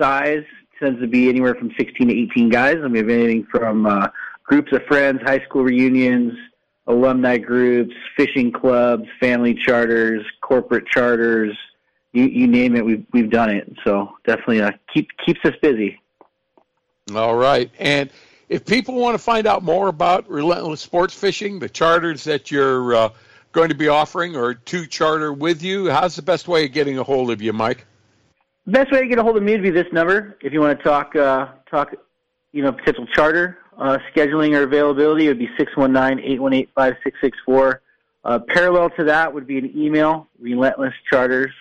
size tends to be anywhere from 16 to 18 guys. Mean, we have anything from uh, groups of friends, high school reunions, alumni groups, fishing clubs, family charters, corporate charters. You, you name it, we've we've done it. So definitely uh, keep keeps us busy. All right. And if people want to find out more about Relentless Sports Fishing, the charters that you're uh, going to be offering or to charter with you, how's the best way of getting a hold of you, Mike? Best way to get a hold of me would be this number. If you want to talk uh, talk, you know, potential charter uh, scheduling or availability, it would be 619-818-5664. Uh, parallel to that would be an email, relentlesscharters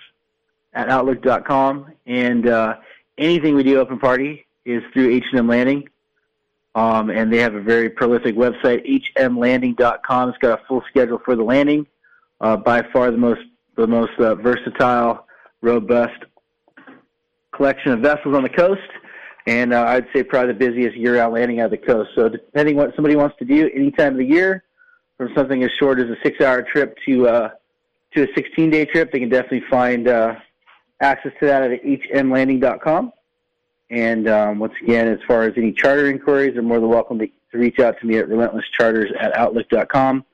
at outlook.com. And uh, anything we do open party is through H&M Landing. Um, and they have a very prolific website, hmlanding.com. It's got a full schedule for the landing. Uh, by far the most the most uh, versatile, robust collection of vessels on the coast, and uh, I'd say probably the busiest year-round landing out of the coast. So depending what somebody wants to do any time of the year, from something as short as a six-hour trip to uh, to a 16-day trip, they can definitely find uh, access to that at hmlanding.com. And um, once again, as far as any charter inquiries, they're more than welcome to, to reach out to me at relentlesscharters at outlook.com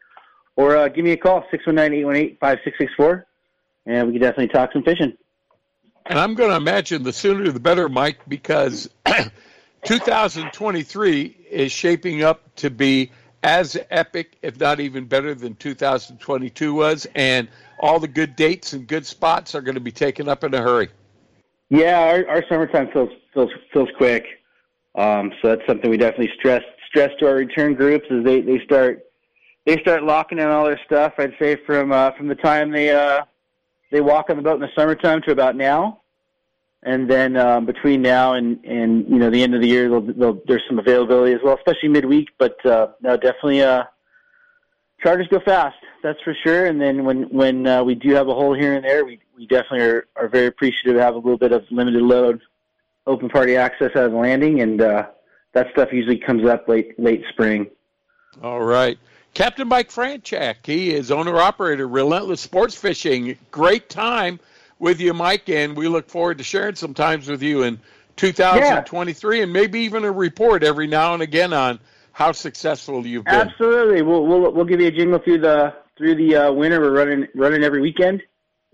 or uh, give me a call, 619-818-5664, and we can definitely talk some fishing. And I'm going to imagine the sooner the better, Mike, because 2023 is shaping up to be as epic, if not even better than 2022 was, and all the good dates and good spots are going to be taken up in a hurry. Yeah, our, our summertime feels feels feels quick. Um, so that's something we definitely stress stress to our return groups as they, they start they start locking in all their stuff. I'd say from uh, from the time they uh, they walk on the boat in the summertime to about now, and then um, between now and and you know the end of the year, they'll, they'll, there's some availability as well, especially midweek. But uh, no, definitely uh, charters go fast. That's for sure. And then when when uh, we do have a hole here and there, we we definitely are, are very appreciative to have a little bit of limited load, open party access out of the landing, and uh, that stuff usually comes up late late spring. All right. Captain Mike Franchak, he is owner operator, Relentless Sports Fishing. Great time with you, Mike, and we look forward to sharing some times with you in 2023 and maybe even a report every now and again on how successful you've been. Absolutely, we'll we'll we'll give you a jingle through the through the uh, winter. We're running running every weekend,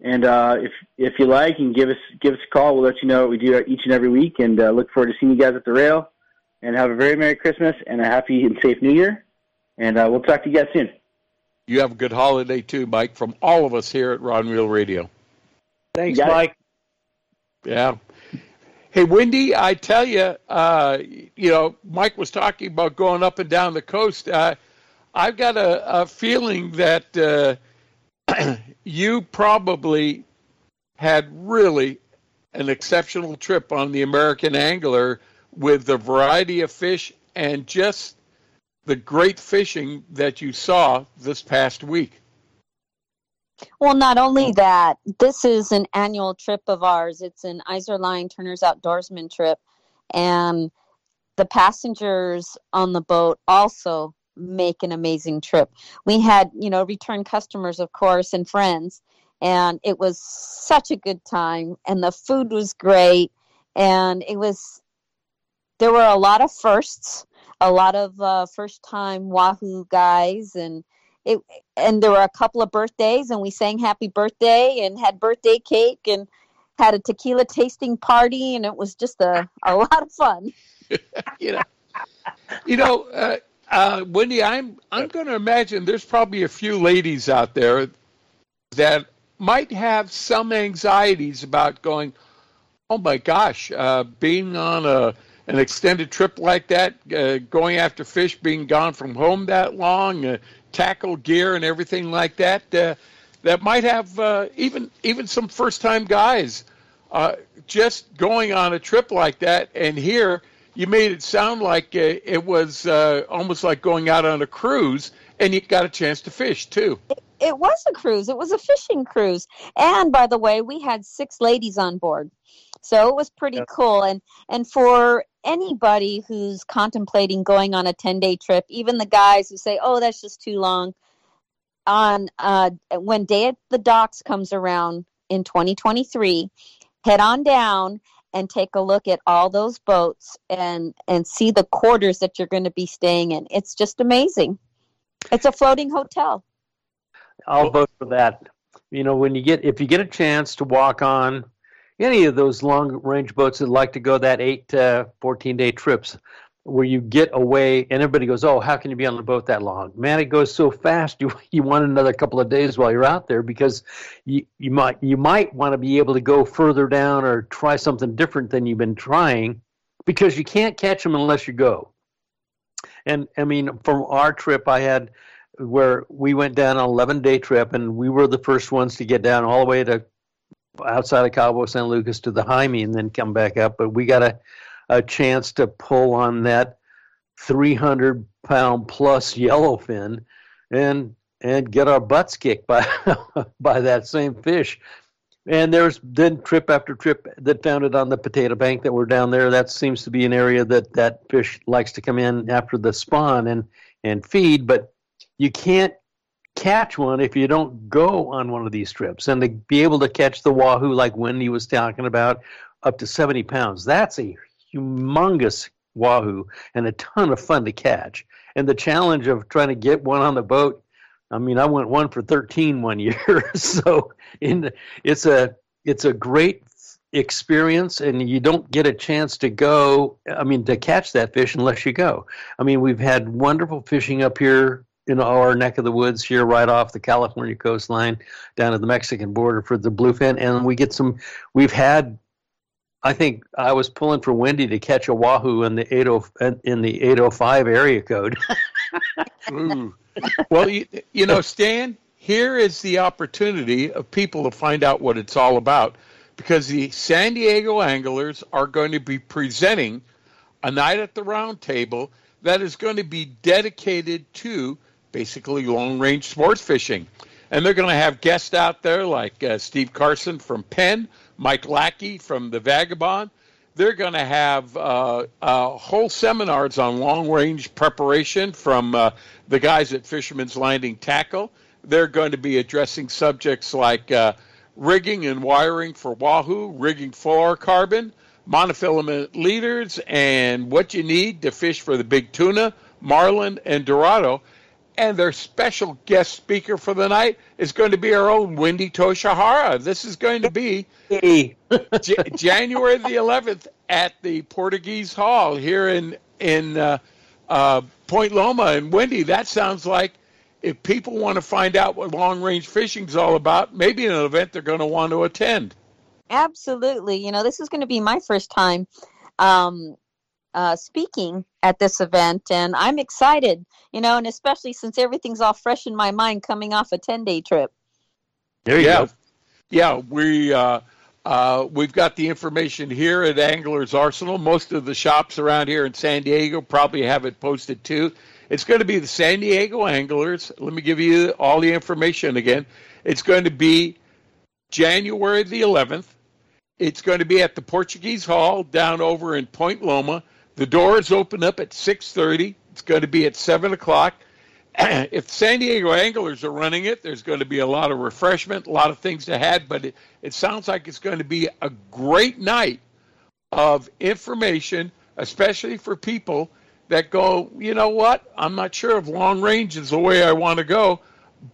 and uh, if if you like, you can give us give us a call. We'll let you know what we do each and every week, and uh, look forward to seeing you guys at the rail. And have a very merry Christmas and a happy and safe New Year. And uh, we'll talk to you guys soon. You have a good holiday too, Mike, from all of us here at Rod Reel Radio. Thanks, You got it. Mike. Yeah. Hey, Wendy, I tell you, uh, you know, Mike was talking about going up and down the coast. Uh, I've got a, a feeling that uh, you probably had really an exceptional trip on the American Angler with the variety of fish and just the great fishing that you saw this past week. Well, not only that, this is an annual trip of ours. It's an Izorline Turner's Outdoorsman trip. And the passengers on the boat also make an amazing trip. We had, you know, return customers, of course, and friends. And it was such a good time. And the food was great. And it was, there were a lot of firsts, a lot of uh, first time Wahoo guys. And, it and there were a couple of birthdays and we sang happy birthday and had birthday cake and had a tequila tasting party and it was just a, a lot of fun you know, you know, uh, uh, Wendy, I'm I'm going to imagine there's probably a few ladies out there that might have some anxieties about going. Oh my gosh, uh, being on a an extended trip like that, uh, going after fish, being gone from home that long, uh, tackle gear and everything like that. Uh, that might have uh, even even some first time guys uh, just going on a trip like that. And here you made it sound like uh, it was uh, almost like going out on a cruise, and you got a chance to fish too. it was a cruise. It was a fishing cruise. And by the way, we had six ladies on board. So it was pretty yeah. cool. And and for anybody who's contemplating going on a 10-day trip, even the guys who say, "Oh, that's just too long." On uh, when Day at the Docks comes around in 2023, head on down and take a look at all those boats and and see the quarters that you're going to be staying in. It's just amazing. It's a floating hotel. I'll vote for that. You know, when you get if you get a chance to walk on any of those long range boats that like to go that eight to fourteen day trips, where you get away and everybody goes, "Oh, how can you be on the boat that long?" Man, it goes so fast. You you want another couple of days while you're out there because you you might you might want to be able to go further down or try something different than you've been trying because you can't catch them unless you go. And I mean, from our trip, I had where we went down an 11 day trip and we were the first ones to get down all the way to outside of Cabo San Lucas to the Jaime and then come back up. But we got a, a chance to pull on that 300 pound plus yellowfin and and get our butts kicked by by that same fish. And there's then trip after trip that found it on the potato bank that we're down there. That seems to be an area that that fish likes to come in after the spawn and and feed. But you can't catch one if you don't go on one of these trips. And to be able to catch the wahoo like Wendy was talking about, up to 70 pounds, that's a humongous wahoo and a ton of fun to catch. And the challenge of trying to get one on the boat, I mean, I went one for 13 one year. so in it's a it's a great experience and you don't get a chance to go i mean to catch that fish unless you go i mean we've had wonderful fishing up here in our neck of the woods here, right off the California coastline, down to the Mexican border for the bluefin, and we get some. We've had, I think, I was pulling for Wendy to catch a wahoo in the eight oh in the eight oh five area code. well, you, you know, Stan, here is the opportunity of people to find out what it's all about, because the San Diego Anglers are going to be presenting a night at the round table that is going to be dedicated to basically long range sports fishing. And they're going to have guests out there like uh, Steve Carson from Penn, Mike Lackey from the Vagabond. They're going to have uh, uh, whole seminars on long range preparation from uh, the guys at Fisherman's Landing Tackle. They're going to be addressing subjects like uh, rigging and wiring for Wahoo, rigging fluorocarbon, monofilament leaders, and what you need to fish for the big tuna, marlin, and dorado. And their special guest speaker for the night is going to be our own Wendy Tochihara. This is going to be J- January the 11th at the Portuguese Hall here in in uh, uh, Point Loma. And Wendy, that sounds like if people want to find out what long range fishing is all about, maybe an event they're going to want to attend. Absolutely. You know, this is going to be my first time um, uh, speaking at this event, and I'm excited, you know, and especially since everything's all fresh in my mind coming off a 10 day trip. There you yeah. go. Yeah, we. Uh, uh, we've got the information here at Anglers Arsenal. Most of the shops around here in San Diego probably have it posted too. It's going to be the San Diego Anglers. Let me give you all the information again. It's going to be January the 11th. It's going to be at the Portuguese Hall down over in Point Loma. The doors open up at 6:30. It's going to be at 7 o'clock. if San Diego Anglers are running it, there's going to be a lot of refreshment, a lot of things to have, but it, it sounds like it's going to be a great night of information, especially for people that go, you know what, I'm not sure if long range is the way I want to go,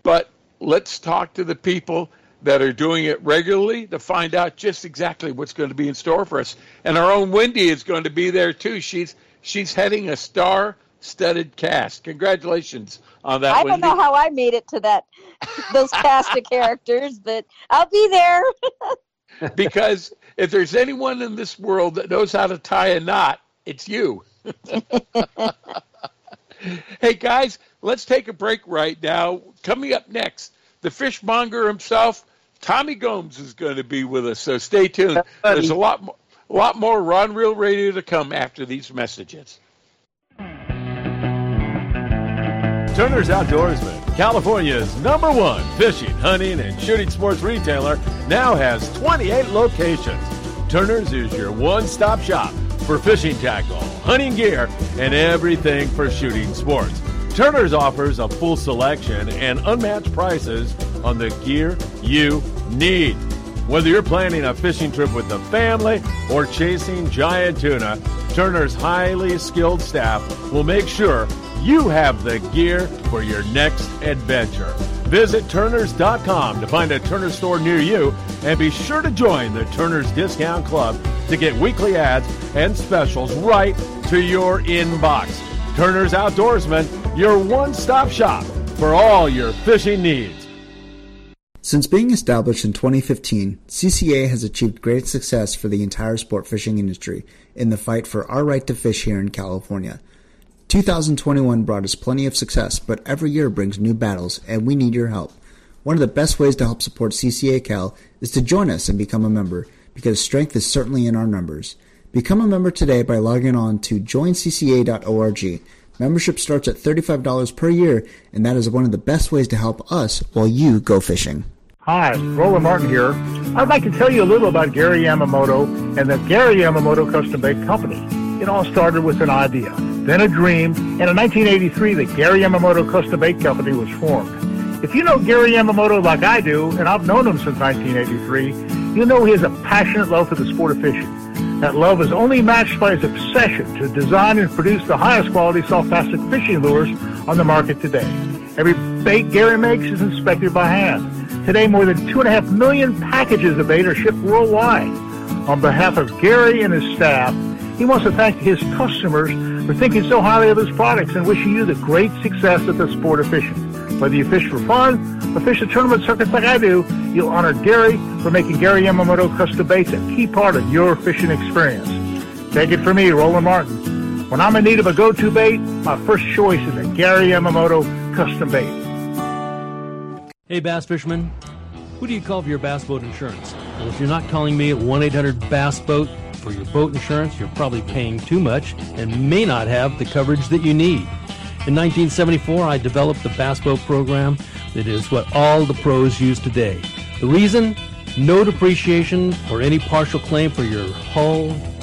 but let's talk to the people that are doing it regularly to find out just exactly what's going to be in store for us. And our own Wendy is going to be there too. She's she's heading a star-studded cast. Congratulations on that. I don't Wendy. know how I made it to that those cast of characters, but I'll be there. because if there's anyone in this world that knows how to tie a knot, it's you. hey guys, let's take a break right now. Coming up next the fishmonger himself, Tommy Gomes, is going to be with us. So stay tuned. There's a lot, more, a lot more Rod and Reel Radio to come after these messages. Turner's Outdoorsman, California's number one fishing, hunting, and shooting sports retailer, now has 28 locations. Turner's is your one stop shop for fishing tackle, hunting gear, and everything for shooting sports. Turner's offers a full selection and unmatched prices on the gear you need. Whether you're planning a fishing trip with the family or chasing giant tuna, Turner's highly skilled staff will make sure you have the gear for your next adventure. Visit Turners.com to find a Turner store near you and be sure to join the Turner's Discount Club to get weekly ads and specials right to your inbox. Turner's Outdoorsman, your one stop shop for all your fishing needs. Since being established in 2015, CCA has achieved great success for the entire sport fishing industry in the fight for our right to fish here in California. 2021 brought us plenty of success, but every year brings new battles, and we need your help. One of the best ways to help support CCA Cal is to join us and become a member, because strength is certainly in our numbers. Become a member today by logging on to joincca.org. Membership starts at $35 per year, and that is one of the best ways to help us while you go fishing. Hi, Roland Martin here. I'd like to tell you a little about Gary Yamamoto and the Gary Yamamoto Custom Bait Company. It all started with an idea, then a dream, and in 1983 the Gary Yamamoto Custom Bait Company was formed. If you know Gary Yamamoto like I do, and I've known him since 1983, you know he has a passionate love for the sport of fishing. That love is only matched by his obsession to design and produce the highest quality soft plastic fishing lures on the market today. Every bait Gary makes is inspected by hand. Today, more than two and a half million packages of bait are shipped worldwide. On behalf of Gary and his staff, he wants to thank his customers for thinking so highly of his products and wishing you the great success of the sport of fishing. Whether you fish for fun or fish the tournament circuits like I do, you'll honor Gary for making Gary Yamamoto custom baits a key part of your fishing experience. Take it from me, Roland Martin. When I'm in need of a go-to bait, my first choice is a Gary Yamamoto custom bait. Hey, bass fishermen. Who do you call for your bass boat insurance? Well, if you're not calling me at 1 800 Bass Boat for your boat insurance, you're probably paying too much and may not have the coverage that you need. In 1974, I developed the Bass Boat program that is what all the pros use today. The reason? No depreciation or any partial claim for your hull,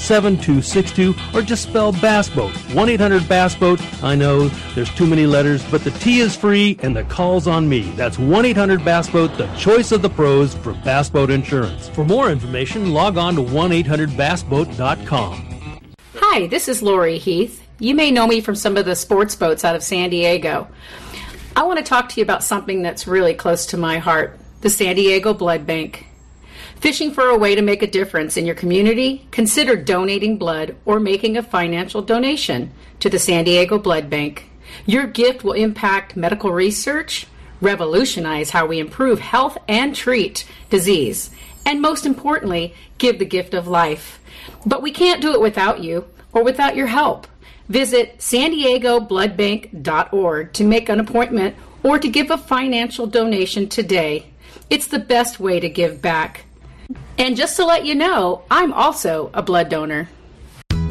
7262 or just spell Bass Boat. 1 800 Bass Boat. I know there's too many letters, but the T is free and the call's on me. That's 1 800 Bass Boat, the choice of the pros for Bass Boat Insurance. For more information, log on to 1 800 BassBoat.com. Hi, this is Lori Heath. You may know me from some of the sports boats out of San Diego. I want to talk to you about something that's really close to my heart the San Diego Blood Bank. Fishing for a way to make a difference in your community? Consider donating blood or making a financial donation to the San Diego Blood Bank. Your gift will impact medical research, revolutionize how we improve health and treat disease, and most importantly, give the gift of life. But we can't do it without you or without your help. Visit san to make an appointment or to give a financial donation today. It's the best way to give back. And just to let you know, I'm also a blood donor.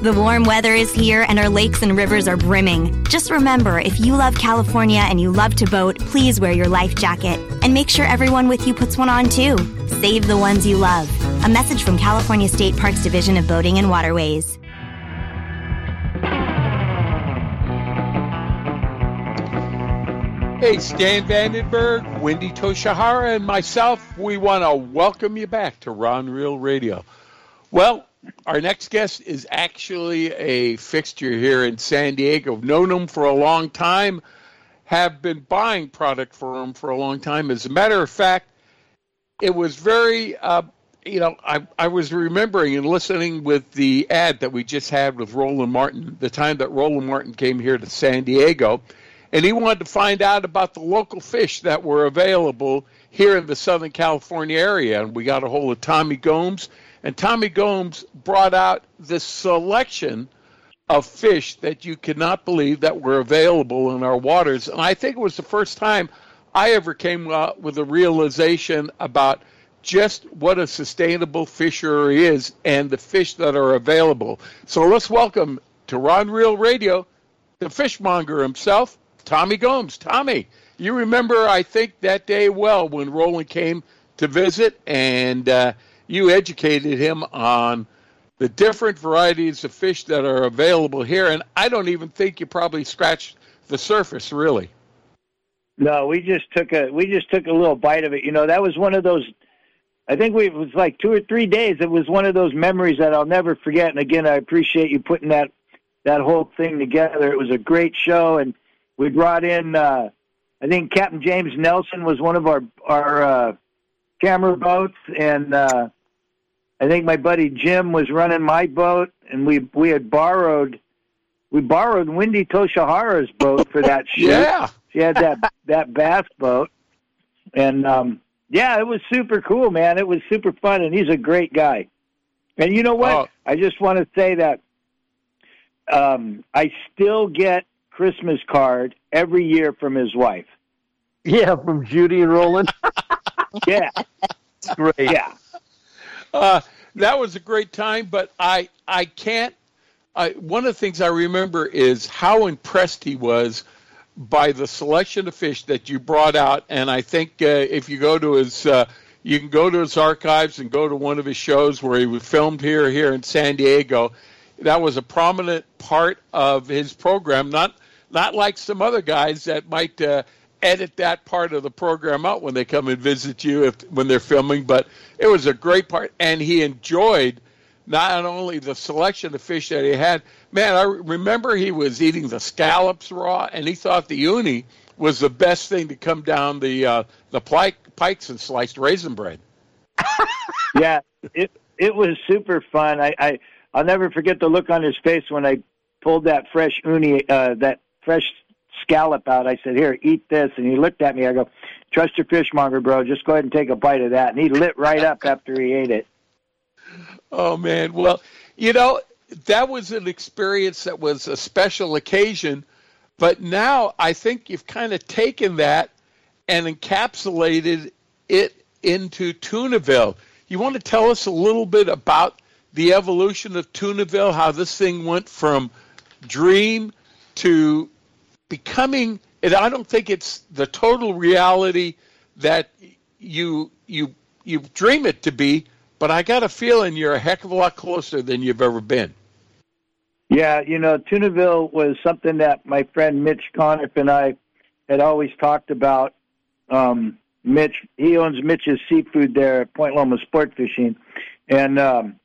The warm weather is here and our lakes and rivers are brimming. Just remember if you love California and you love to boat, please wear your life jacket. And make sure everyone with you puts one on too. Save the ones you love. A message from California State Parks Division of Boating and Waterways. Hey, Stan Vandenberg, Wendy Tochihara, and myself, we want to welcome you back to Rod Reel Radio. Well, our next guest is actually a fixture here in San Diego. Known him for a long time, have been buying product for him for a long time. As a matter of fact, it was very, uh, you know, I, I was remembering and listening with the ad that we just had with Roland Martin, the time that Roland Martin came here to San Diego and he wanted to find out about the local fish that were available here in the Southern California area. And we got a hold of Tommy Gomes, and Tommy Gomes brought out this selection of fish that you could not believe that were available in our waters. And I think it was the first time I ever came up with a realization about just what a sustainable fishery is and the fish that are available. So let's welcome to Rod Reel Radio the fishmonger himself, Tommy Gomes. Tommy, you remember, I think, that day well when Roland came to visit and uh, you educated him on the different varieties of fish that are available here. And I don't even think you probably scratched the surface, really. No, we just took a we just took a little bite of it. You know, that was one of those. I think we, it was like two or three days. It was one of those memories that I'll never forget. And again, I appreciate you putting that that whole thing together. It was a great show, and we brought in. Uh, I think Captain James Nelson was one of our our uh, camera boats, and uh, I think my buddy Jim was running my boat, and we we had borrowed we borrowed Wendy Tochihara's boat for that shoot. yeah, she had that that bass boat, and um, yeah, it was super cool, man. It was super fun, and he's a great guy. And you know what? Oh. I just want to say that um, I still get Christmas card every year from his wife. Yeah, from Judy and Roland. yeah, great. Yeah. Uh, that was a great time, but I I can't. I, one of the things I remember is how impressed he was by the selection of fish that you brought out, and I think uh, if you go to his, uh, you can go to his archives and go to one of his shows where he was filmed here here in San Diego. That was a prominent part of his program. Not not like some other guys that might uh, edit that part of the program out when they come and visit you if when they're filming, but it was a great part, and he enjoyed not only the selection of fish that he had. Man, I remember he was eating the scallops raw, and he thought the uni was the best thing to come down the uh, the pike, pikes and sliced raisin bread. yeah, it it was super fun. I, I I'll never forget the look on his face when I pulled that fresh uni, uh, that fresh scallop out. I said, "Here, eat this," and he looked at me. I go, "Trust your fishmonger, bro. Just go ahead and take a bite of that." And he lit right up after he ate it. Oh man, well, you know that was an experience that was a special occasion, but now I think you've kind of taken that and encapsulated it into Tunaville. You want to tell us a little bit about the evolution of Tunaville, how this thing went from dream to becoming and I don't think it's the total reality that you you you dream it to be, but I got a feeling you're a heck of a lot closer than you've ever been. Yeah, you know, Tunaville was something that my friend Mitch Conniff and I had always talked about. Um, Mitch, he owns Mitch's Seafood there at Point Loma Sport Fishing, and um,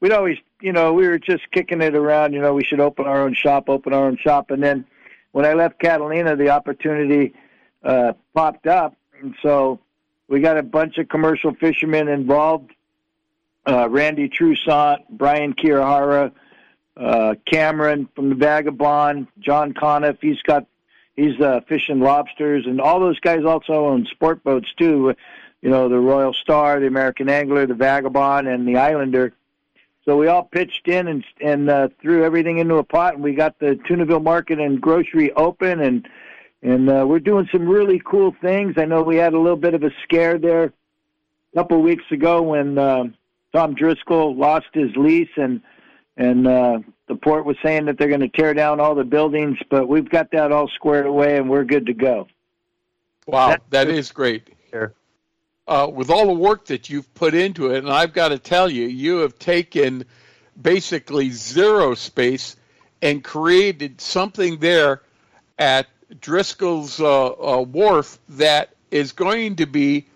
we'd always, you know, we were just kicking it around. You know, we should open our own shop, open our own shop, and then when I left Catalina, the opportunity uh, popped up, and so we got a bunch of commercial fishermen involved. Uh, Randy Trusant, Brian Kirihara, uh, Cameron from the Vagabond, John Conniff. He's got he's uh, fishing lobsters, and all those guys also own sport boats too. You know, the Royal Star, the American Angler, the Vagabond, and the Islander. So we all pitched in and and uh, threw everything into a pot, and we got the Tunaville Market and Grocery open, and and uh, we're doing some really cool things. I know we had a little bit of a scare there a couple of weeks ago when uh, Tom Driscoll lost his lease, and and uh, the port was saying that they're going to tear down all the buildings, but we've got that all squared away, and we're good to go. Wow, That's that is great. Uh, with all the work that you've put into it, and I've got to tell you, you have taken basically zero space and created something there at Driscoll's uh, uh, Wharf that is going to be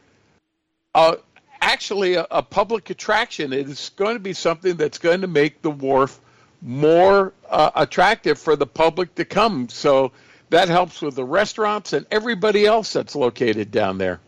uh, actually a, a, public attraction. It is going to be something that's going to make the wharf more uh, attractive for the public to come. So that helps with the restaurants and everybody else that's located down there.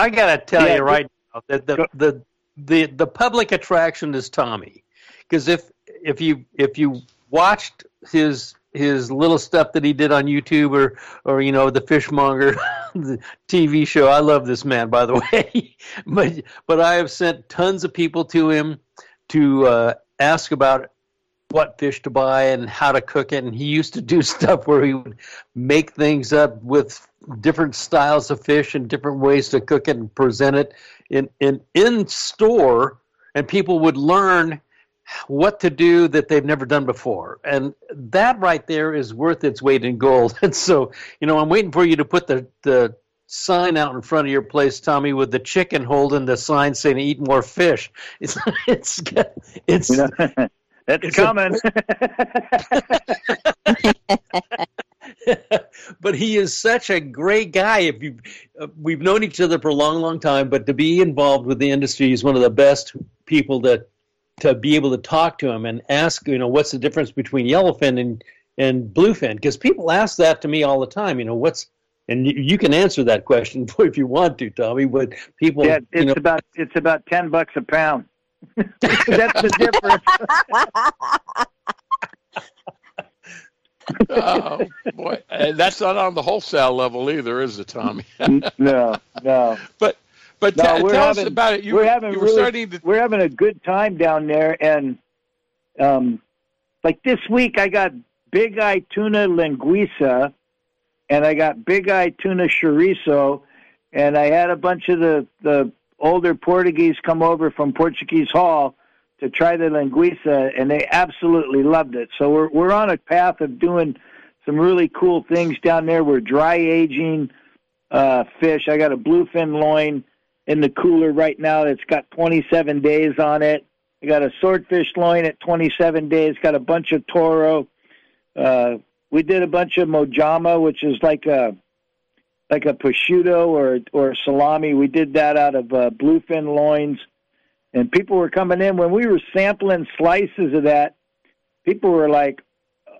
I got to tell yeah, you right now that the, the the the public attraction is Tommy, because if if you if you watched his his little stuff that he did on YouTube or or you know the Fishmonger the TV show. I love this man, by the way. but but I have sent tons of people to him to uh, ask about what fish to buy and how to cook it. And he used to do stuff where he would make things up with different styles of fish and different ways to cook it and present it in in in store, and people would learn what to do that they've never done before. And that right there is worth its weight in gold. And so, you know, I'm waiting for you to put the, the sign out in front of your place, Tommy, with the chicken holding the sign saying "Eat more fish." It's it's it's. You know, it's, it's coming. but he is such a great guy. If you, uh, we've known each other for a long, long time, but to be involved with the industry, he's one of the best people that to be able to talk to him and ask, you know, what's the difference between yellowfin and and bluefin? Because people ask that to me all the time. You know, what's and you, you can answer that question if you want to, Tommy. But people, yeah, it's you know, about it's about ten bucks a pound. That's the difference. oh boy, and that's not on the wholesale level either, is it, Tommy? no, no. But but no, t- tell having, us about it. You, we're having were really, to. we're having a good time down there, and um, like this week I got big eye tuna linguiça, and I got big eye tuna chorizo, and I had a bunch of the the older Portuguese come over from Portuguese Hall to try the linguiça, and they absolutely loved it. So we're we're on a path of doing some really cool things down there. We're dry aging uh, fish. I got a bluefin loin in the cooler right now that's got 27 days on it. I got a swordfish loin at 27 days. Got a bunch of toro. Uh, we did a bunch of mojama, which is like a like a prosciutto or or salami. We did that out of uh, bluefin loins, and people were coming in when we were sampling slices of that. People were like,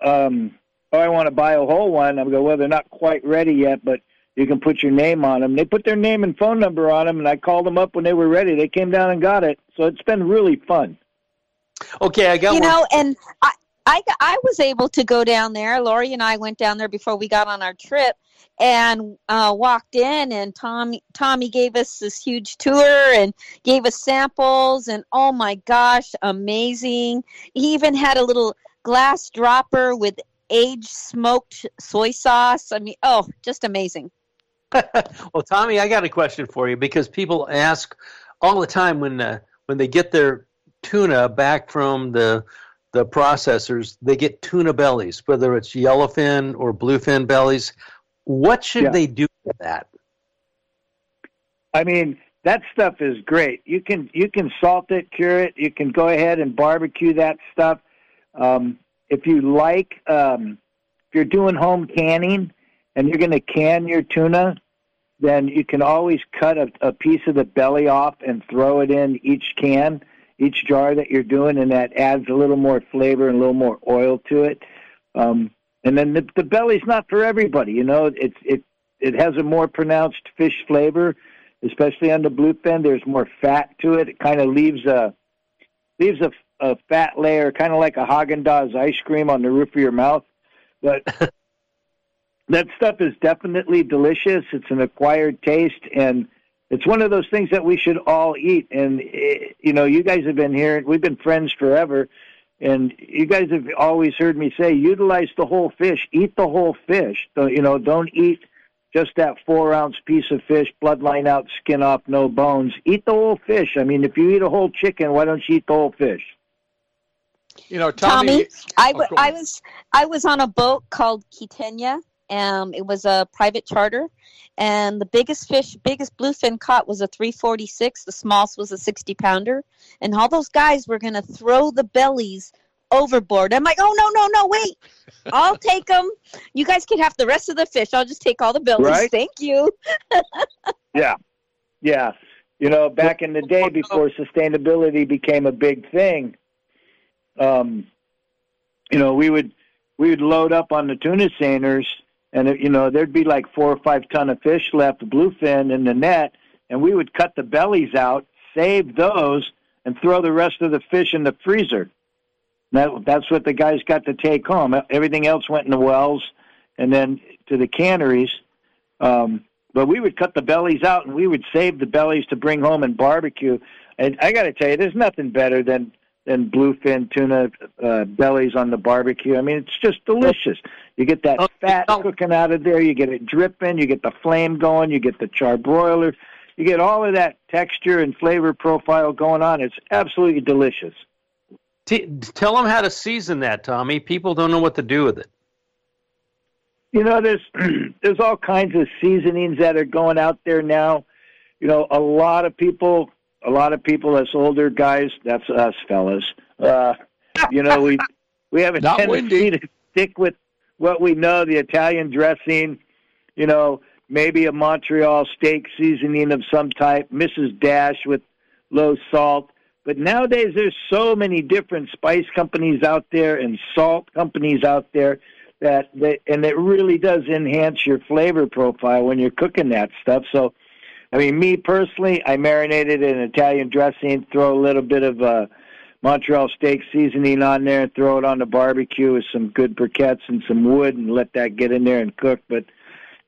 um, "Oh, I want to buy a whole one." I'm going, "Well, they're not quite ready yet, but you can put your name on them." They put their name and phone number on them, and I called them up when they were ready. They came down and got it, so it's been really fun. Okay, I got you one. know, and I, I, I was able to go down there. Lori and I went down there before we got on our trip and uh, walked in, and Tommy Tommy gave us this huge tour and gave us samples, and oh my gosh, amazing! He even had a little glass dropper with aged smoked soy sauce. I mean, oh, just amazing. well, Tommy, I got a question for you because people ask all the time when uh, when they get their tuna back from the the processors, they get tuna bellies, whether it's yellowfin or bluefin bellies. What should Yeah. they do with that? I mean, that stuff is great. You can you can salt it, cure it. You can go ahead and barbecue that stuff. Um, if you like, um, if you're doing home canning and you're going to can your tuna, then you can always cut a, a piece of the belly off and throw it in each can, each jar that you're doing, and that adds a little more flavor and a little more oil to it. Um, and then the, the belly's not for everybody. You know, it's it it has a more pronounced fish flavor, especially on the bluefin. There's more fat to it. It kind of leaves a leaves a, a fat layer, kind of like a Haagen Dazs ice cream on the roof of your mouth. But that stuff is definitely delicious. It's an acquired taste, and it's one of those things that we should all eat. And eh, you know, you guys have been here; we've been friends forever, and you guys have always heard me say, utilize the whole fish, eat the whole fish. Don't, you know, don't eat just that four ounce piece of fish, bloodline out, skin off, no bones. Eat the whole fish. I mean, if you eat a whole chicken, why don't you eat the whole fish? You know, Tommy, I, Oh, I was I was on a boat called Kitenya. Um, it was a private charter, and the biggest fish, biggest bluefin caught was a 346. The smallest was a 60 pounder, and all those guys were going to throw the bellies overboard. I'm like, oh no, no, no, wait! I'll take them. You guys can have the rest of the fish. I'll just take all the bellies. Right. Thank you. Yeah, yeah. You know, back in the day before sustainability became a big thing, um, you know, we would we would load up on the tuna seiners, and it, you know, there'd be like four or five ton of fish left, bluefin in the net, and we would cut the bellies out, save those, and throw the rest of the fish in the freezer. That that's what the guys got to take home. Everything else went in the wells, and then to the canneries. Um, but we would cut the bellies out, and we would save the bellies to bring home and barbecue. And I got to tell you, there's nothing better than than bluefin tuna uh, bellies on the barbecue. I mean, it's just delicious. You get that fat cooking out of there. You get it dripping. You get the flame going. You get the charbroiler. You get all of that texture and flavor profile going on. It's absolutely delicious. T- tell them how to season that, Tommy. People don't know what to do with it. You know, there's there's all kinds of seasonings that are going out there now. You know, a lot of people, a lot of people, that's older guys, that's us fellas. Uh, you know, we we have a Not tendency windy. to stick with what we know, the Italian dressing. You know, maybe a Montreal steak seasoning of some type, Mrs. Dash with low salt. But nowadays, there's so many different spice companies out there and salt companies out there that, that and it really does enhance your flavor profile when you're cooking that stuff. So, I mean, me personally, I marinated in Italian dressing, throw a little bit of uh, Montreal steak seasoning on there, and throw it on the barbecue with some good briquettes and some wood, and let that get in there and cook. But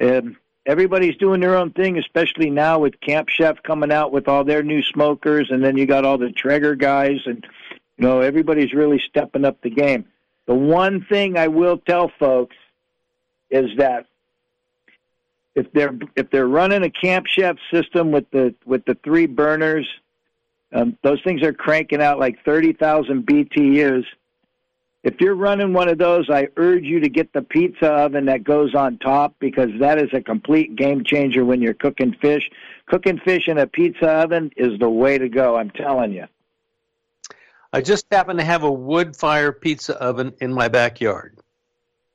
um, everybody's doing their own thing, especially now with Camp Chef coming out with all their new smokers, and then you got all the Traeger guys, and you know everybody's really stepping up the game. The one thing I will tell folks is that if they're if they're running a Camp Chef system with the with the three burners, um, those things are cranking out like thirty thousand BTUs. If you're running one of those, I urge you to get the pizza oven that goes on top because that is a complete game changer when you're cooking fish. Cooking fish in a pizza oven is the way to go. I'm telling you. I just happen to have a wood fire pizza oven in my backyard.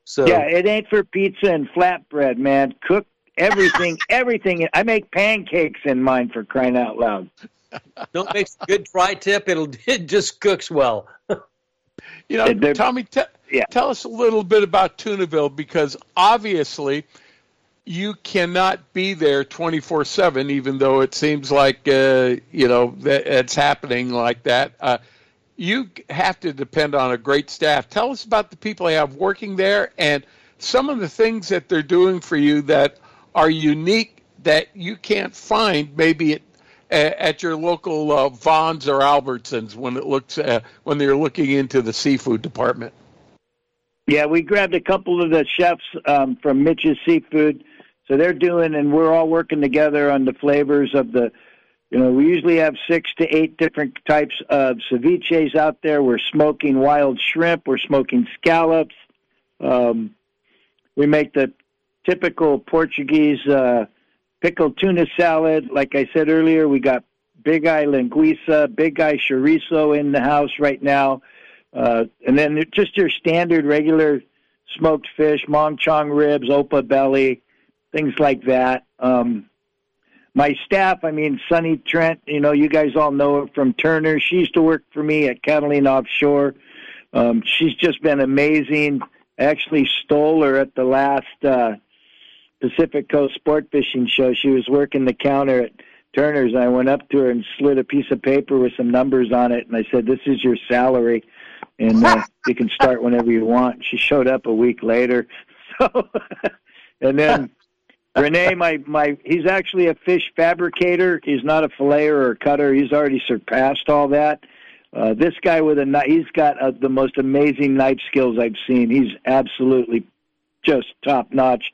So Yeah, it ain't for pizza and flatbread, man. Cook everything, everything. I make pancakes in mine for crying out loud. don't make a good fry tip. It'll it just cooks well. You know, Tommy, te- tell us a little bit about Tunaville because obviously you cannot be there 24 7, even though it seems like, uh, you know, that it's happening like that. Uh, you have to depend on a great staff. Tell us about the people you have working there and some of the things that they're doing for you that are unique that you can't find maybe at at your local uh, Vons or Albertsons when it looks uh, when they're looking into the seafood department. Yeah, we grabbed a couple of the chefs um, from Mitch's Seafood. So they're doing, and we're all working together on the flavors of the. You know, we usually have six to eight different types of ceviches out there. We're smoking wild shrimp. We're smoking scallops. Um, we make the typical Portuguese uh, pickled tuna salad. Like I said earlier, we got big eye linguiça, big eye chorizo in the house right now. Uh, and then just your standard regular smoked fish, monchong ribs, opah belly, things like that. Um, my staff, I mean, Sunny Trent, you know, you guys all know her from Turner. She used to work for me at Catalina Offshore. Um, she's just been amazing. I actually stole her at the last uh, Pacific Coast Sport Fishing Show. She was working the counter at Turner's, and I went up to her and slid a piece of paper with some numbers on it, and I said, "This is your salary, and uh, you can start whenever you want." She showed up a week later, so and then Renee, my my, he's actually a fish fabricator. He's not a filleter or a cutter. He's already surpassed all that. Uh, this guy with a knife, he's got uh, the most amazing knife skills I've seen. He's absolutely just top notch.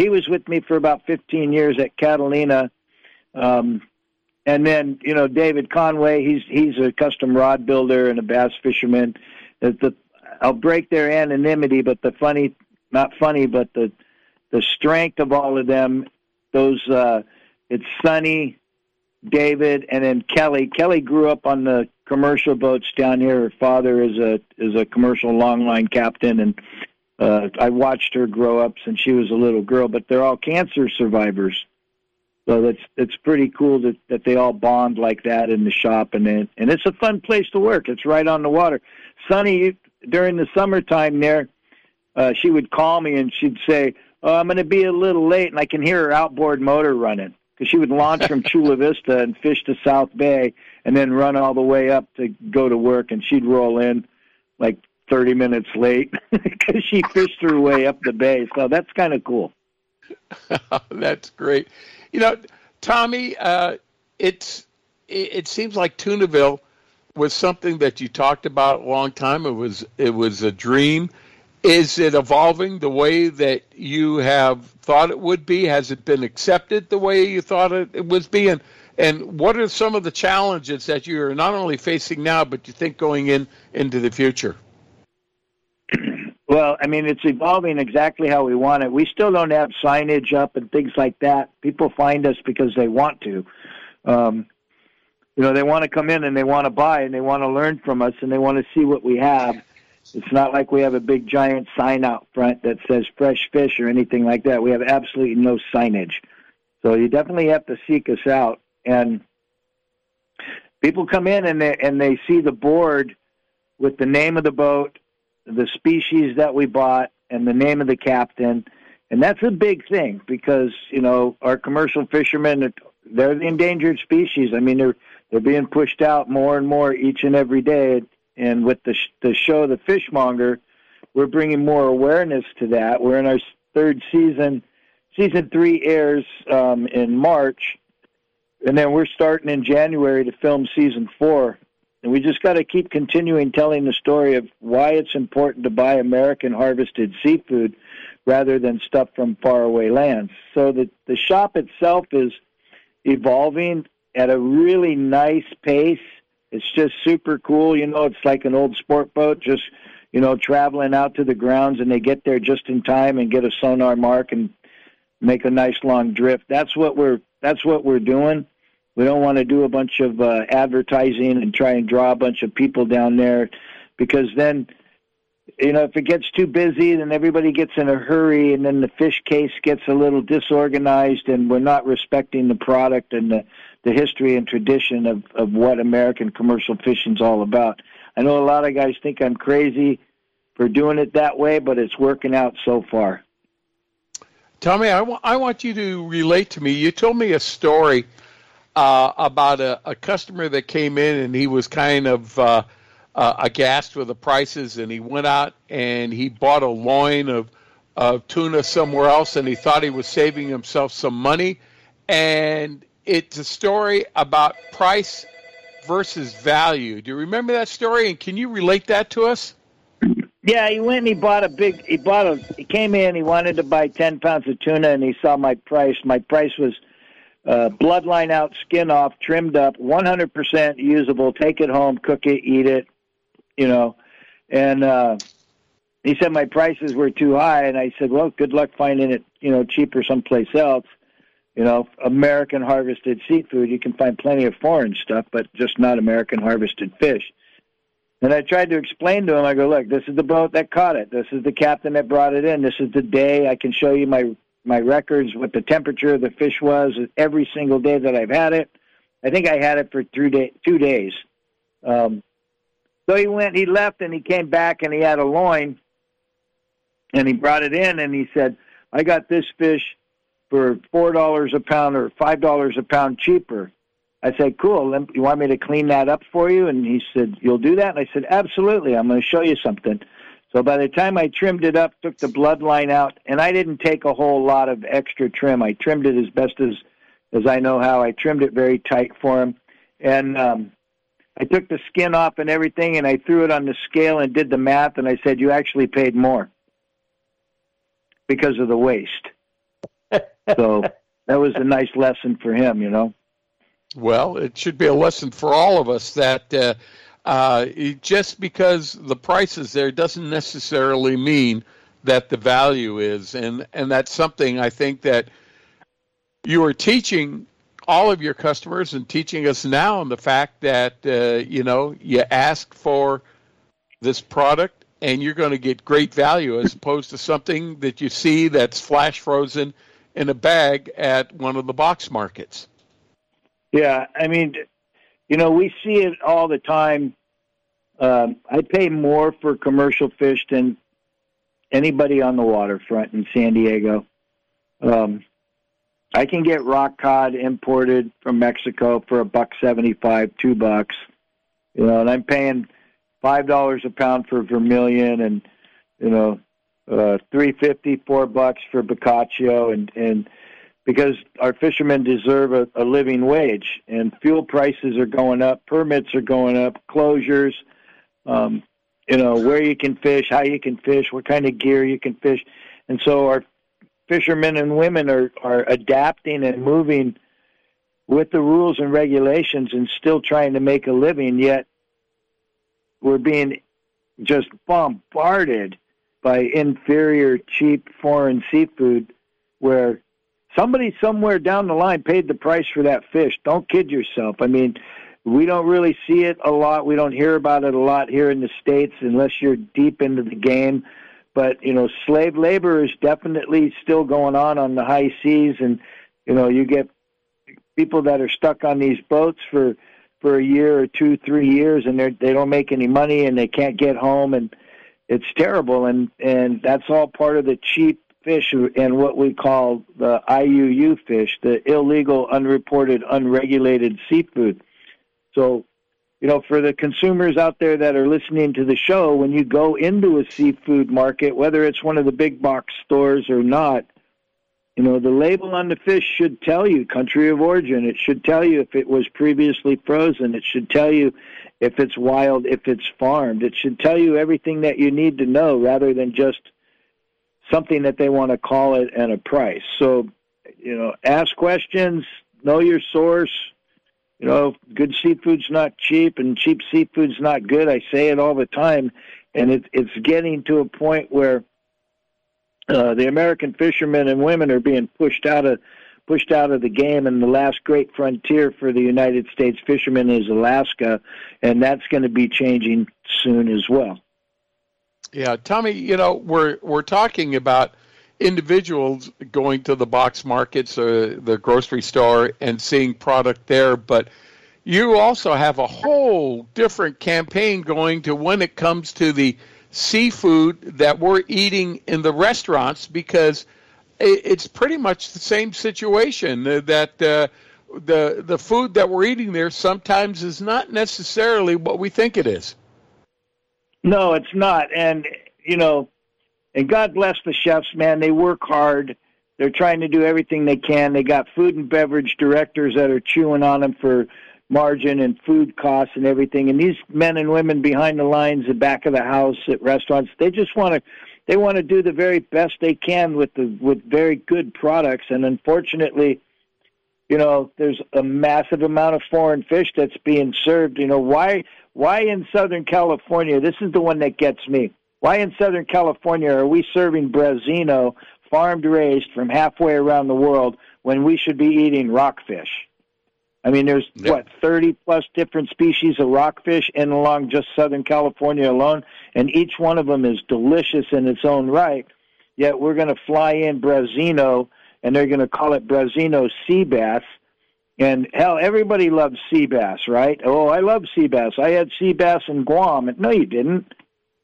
He was with me for about 15 years at Catalina. Um, and then, you know, David Conway, he's he's a custom rod builder and a bass fisherman. The, the I'll break their anonymity, but the funny, not funny, but the the strength of all of them, those uh, it's Sonny, David, and then Kelly. Kelly grew up on the commercial boats down here. Her father is a is a commercial longline captain, and uh, I watched her grow up since she was a little girl. But they're all cancer survivors, so that's it's pretty cool that that they all bond like that in the shop, and then, and it's a fun place to work. It's right on the water. Sunny during the summertime there, uh, she would call me and she'd say, "Oh, I'm going to be a little late," and I can hear her outboard motor running because she would launch from Chula Vista and fish to South Bay, and then run all the way up to go to work, and she'd roll in like 30 minutes late because she fished her way up the bay. So that's kind of cool. that's great. You know, Tommy, uh, it's it, seems like Tunaville was something that you talked about a long time. It was it was a dream. Is it evolving the way that you have thought it would be? Has it been accepted the way you thought it, it was being? And what are some of the challenges that you're not only facing now, but you think going in into the future? Well, I mean, it's evolving exactly how we want it. We still don't have signage up and things like that. People find us because they want to. Um, you know, they want to come in and they want to buy and they want to learn from us and they want to see what we have. It's not like we have a big giant sign out front that says fresh fish or anything like that. We have absolutely no signage. So you definitely have to seek us out. And people come in and they and they see the board with the name of the boat, the species that we bought, and the name of the captain. And that's a big thing because, you know, our commercial fishermen they're the endangered species. I mean, they're they're being pushed out more and more each and every day. And with the the show, The Fishmonger, we're bringing more awareness to that. We're in our third season. Season three airs um, in March, and then we're starting in January to film season four. And we just got to keep continuing telling the story of why it's important to buy American harvested seafood rather than stuff from faraway lands. So the the shop itself is evolving at a really nice pace. It's just super cool. You know, it's like an old sport boat, just you know, traveling out to the grounds, and they get there just in time and get a sonar mark and make a nice long drift. That's what we're that's what we're doing. We don't want to do a bunch of uh, advertising and try and draw a bunch of people down there, because then you know, if it gets too busy, then everybody gets in a hurry, and then the fish case gets a little disorganized, and we're not respecting the product and the, the history and tradition of, of what American commercial fishing's all about. I know a lot of guys think I'm crazy for doing it that way, but it's working out so far. Tommy, I, w- I want you to relate to me. You told me a story uh, about a, a customer that came in, and he was kind of. Uh, uh, aghast with the prices, and he went out and he bought a loin of, of tuna somewhere else, and he thought he was saving himself some money. And it's a story about price versus value. Do you remember that story? And can you relate that to us? Yeah, he went and he bought a big. He bought a. He came in. He wanted to buy ten pounds of tuna, and he saw my price. My price was uh, bloodline out, skin off, trimmed up, 100% usable. Take it home, cook it, eat it, you know. And uh, he said my prices were too high, and I said, well, good luck finding it, you know, cheaper someplace else. You know, American harvested seafood. You can find plenty of foreign stuff, but just not American harvested fish. And I tried to explain to him. I go, look, this is the boat that caught it. This is the captain that brought it in. This is the day. I can show you my my records, what the temperature of the fish was every single day that I've had it. I think I had it for three day, two days. Um, so he went, he left, and he came back, and he had a loin, and he brought it in, and he said, "I got this fish for four dollars a pound or five dollars a pound cheaper." I said, "Cool. You want me to clean that up for you?" And he said, "You'll do that?" And I said, "Absolutely. I'm going to show you something." So by the time I trimmed it up, took the bloodline out, and I didn't take a whole lot of extra trim. I trimmed it as best as as I know how. I trimmed it very tight for him, and um, I took the skin off and everything, and I threw it on the scale and did the math, and I said, "You actually paid more because of the waste." so that was a nice lesson for him, you know. Well, it should be a lesson for all of us that uh, uh, just because the price is there doesn't necessarily mean that the value is, and and that's something I think that you are teaching all of your customers and teaching us now on the fact that uh, you know you ask for this product and you're going to get great value as opposed to something that you see that's flash frozen in a bag at one of the box markets. Yeah, I mean, you know, we see it all the time. Um, I pay more for commercial fish than anybody on the waterfront in San Diego. Um, I can get rock cod imported from Mexico for a buck seventy five, two bucks. You know, and I'm paying five dollars a pound for vermilion, and you know, uh, three fifty, four bucks for bocaccio, and and because our fishermen deserve a, a living wage, and fuel prices are going up, permits are going up, closures, um, you know, where you can fish, how you can fish, what kind of gear you can fish, and so our fishermen and women are are adapting and moving with the rules and regulations and still trying to make a living yet we're being just bombarded by inferior cheap foreign seafood where somebody somewhere down the line paid the price for that fish. Don't kid yourself. I mean we don't really see it a lot. We don't hear about it a lot here in the states unless you're deep into the game. But you know slave labor is definitely still going on on the high seas. And you know you get people that are stuck on these boats for for a year or two three years and they they don't make any money and they can't get home. And it's terrible. And and that's all part of the cheap fish and what we call the IUU fish the illegal unreported unregulated seafood so you know, for the consumers out there that are listening to the show, when you go into a seafood market, whether it's one of the big box stores or not, you know, the label on the fish should tell you country of origin. It should tell you if it was previously frozen. It should tell you if it's wild, if it's farmed. It should tell you everything that you need to know rather than just something that they want to call it and a price. So, you know, ask questions, know your source, you know, good seafood's not cheap, and cheap seafood's not good. I say it all the time, and it, it's getting to a point where uh, the American fishermen and women are being pushed out of pushed out of the game, and the last great frontier for the United States fishermen is Alaska, and that's going to be changing soon as well. Yeah, Tommy, you know, we're we're talking about individuals going to the box markets or the grocery store and seeing product there, but you also have a whole different campaign going to when it comes to the seafood that we're eating in the restaurants because it's pretty much the same situation that uh, the the food that we're eating there sometimes is not necessarily what we think it is. No, it's not, and you know and God bless the chefs, man. They work hard. They're trying to do everything they can. They got food and beverage directors that are chewing on them for margin and food costs and everything. And these men and women behind the lines, the back of the house at restaurants, they just want to they want to do the very best they can with the with very good products. And unfortunately, you know, there's a massive amount of foreign fish that's being served. You know, why why in Southern California? This is the one that gets me why in Southern California are we serving Branzino farmed raised from halfway around the world when we should be eating rockfish? I mean, there's what 30 plus different species of rockfish in along just Southern California alone, and each one of them is delicious in its own right. Yet we're going to fly in Branzino, and they're going to call it Branzino sea bass. And hell, everybody loves sea bass, right? Oh, I love sea bass. I had sea bass in Guam. No, you didn't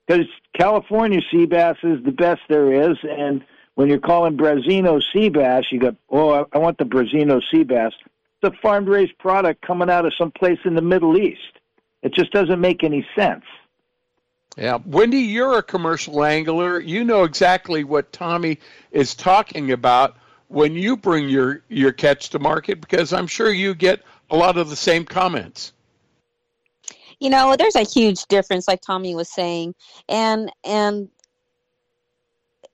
because California sea bass is the best there is, and when you're calling Branzino sea bass, you go, oh, I want the Branzino sea bass. It's a farm raised product coming out of some place in the Middle East. It just doesn't make any sense. Yeah, Wendy, you're a commercial angler. You know exactly what Tommy is talking about when you bring your your catch to market because I'm sure you get a lot of the same comments you know there's a huge difference like tommy was saying and and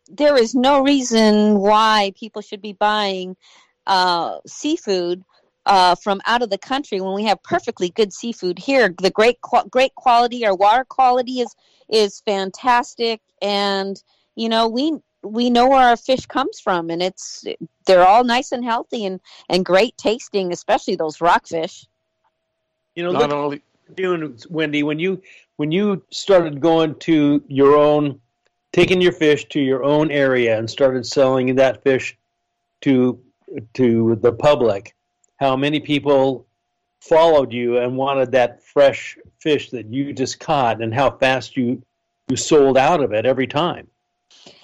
there is no reason why people should be buying uh, seafood uh, from out of the country when we have perfectly good seafood here. The great great quality, our water quality is is fantastic, and you know we we know where our fish comes from, and it's they're all nice and healthy and and great tasting, especially those rockfish. You know, not look, only doing, Wendy, when you when you started going to your own, taking your fish to your own area and started selling that fish to to the public, how many people followed you and wanted that fresh fish that you just caught, and how fast you you sold out of it every time.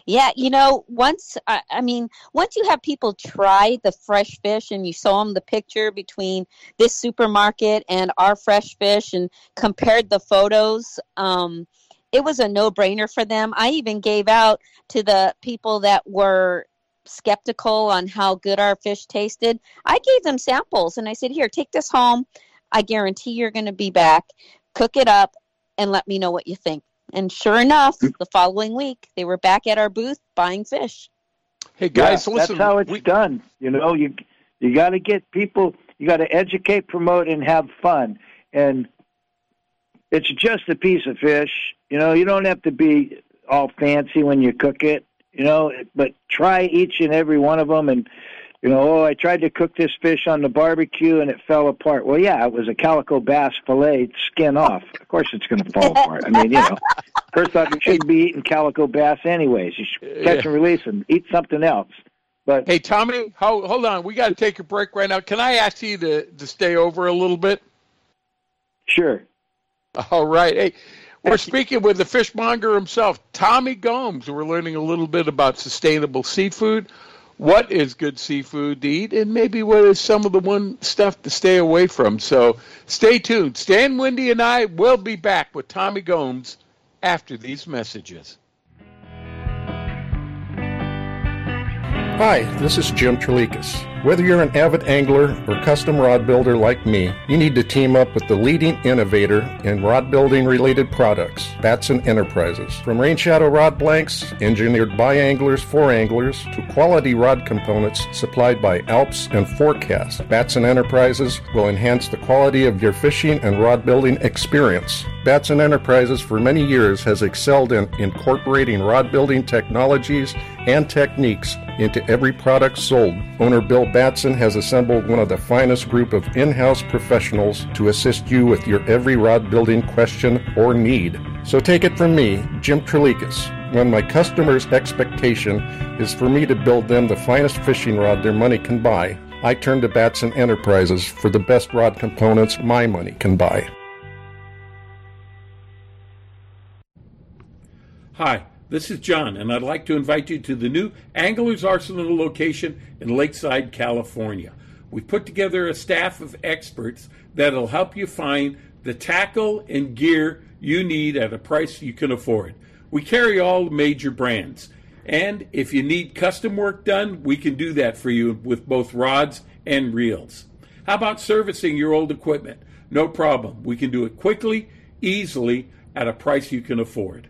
Yeah, you know, once I, I mean, once you have people try the fresh fish and you show them the picture between this supermarket and our fresh fish and compared the photos, um, it was a no-brainer for them. I even gave out to the people that were skeptical on how good our fish tasted. I gave them samples and I said, "Here, take this home. I guarantee you're going to be back. Cook it up and let me know what you think." And sure enough, mm. the following week they were back at our booth buying fish. Hey guys, Yeah, listen. That's how it's we- done. You know, you you got to get people. You got to educate, promote, and have fun. And it's just a piece of fish. You know, you don't have to be all fancy when you cook it. You know, but try each and every one of them. And you know, oh, I tried to cook this fish on the barbecue and it fell apart. Well, yeah, it was a calico bass fillet, skin off. Of course, it's going to fall apart. I mean, you know, first off, you shouldn't be eating calico bass anyways. You should catch Yeah. and release and eat something else. But Hey Tommy, ho- hold on. We got to take a break right now. Can I ask you to, to stay over a little bit? Sure. All right. Hey, we're speaking with the fishmonger himself, Tommy Gomes. We're learning a little bit about sustainable seafood, what is good seafood to eat, and maybe what is some of the one stuff to stay away from. So stay tuned. Stan Wendy and I will be back with Tommy Gomes after these messages. Hi, this is Jim Trelikas. Whether you're an avid angler or custom rod builder like me, you need to team up with the leading innovator in rod building related products, Batson Enterprises. From Rainshadow rod blanks, engineered by anglers for anglers, to quality rod components supplied by Alps and Forecast, Batson Enterprises will enhance the quality of your fishing and rod building experience. Batson Enterprises for many years has excelled in incorporating rod building technologies and techniques into every product sold. Owner Bill Batson has assembled one of the finest group of in-house professionals to assist you with your every rod building question or need. So take it from me, Jim Trelikas. When my customers' expectation is for me to build them the finest fishing rod their money can buy, I turn to Batson Enterprises for the best rod components my money can buy. Hi, this is John, and I'd like to invite you to the new Anglers Arsenal location in Lakeside, California. We've put together a staff of experts that'll help you find the tackle and gear you need at a price you can afford. We carry all major brands, and if you need custom work done, we can do that for you with both rods and reels. How about servicing your old equipment? No problem. We can do it quickly, easily, at a price you can afford.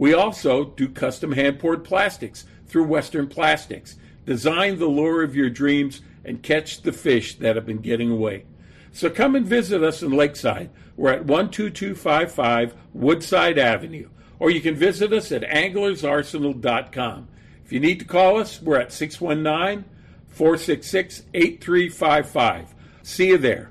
We also do custom hand poured plastics through Western Plastics. Design the lure of your dreams and catch the fish that have been getting away. So come and visit us in Lakeside. We're at 12255 Woodside Avenue. Or you can visit us at anglersarsenal.com. If you need to call us, we're at 619 466 8355. See you there.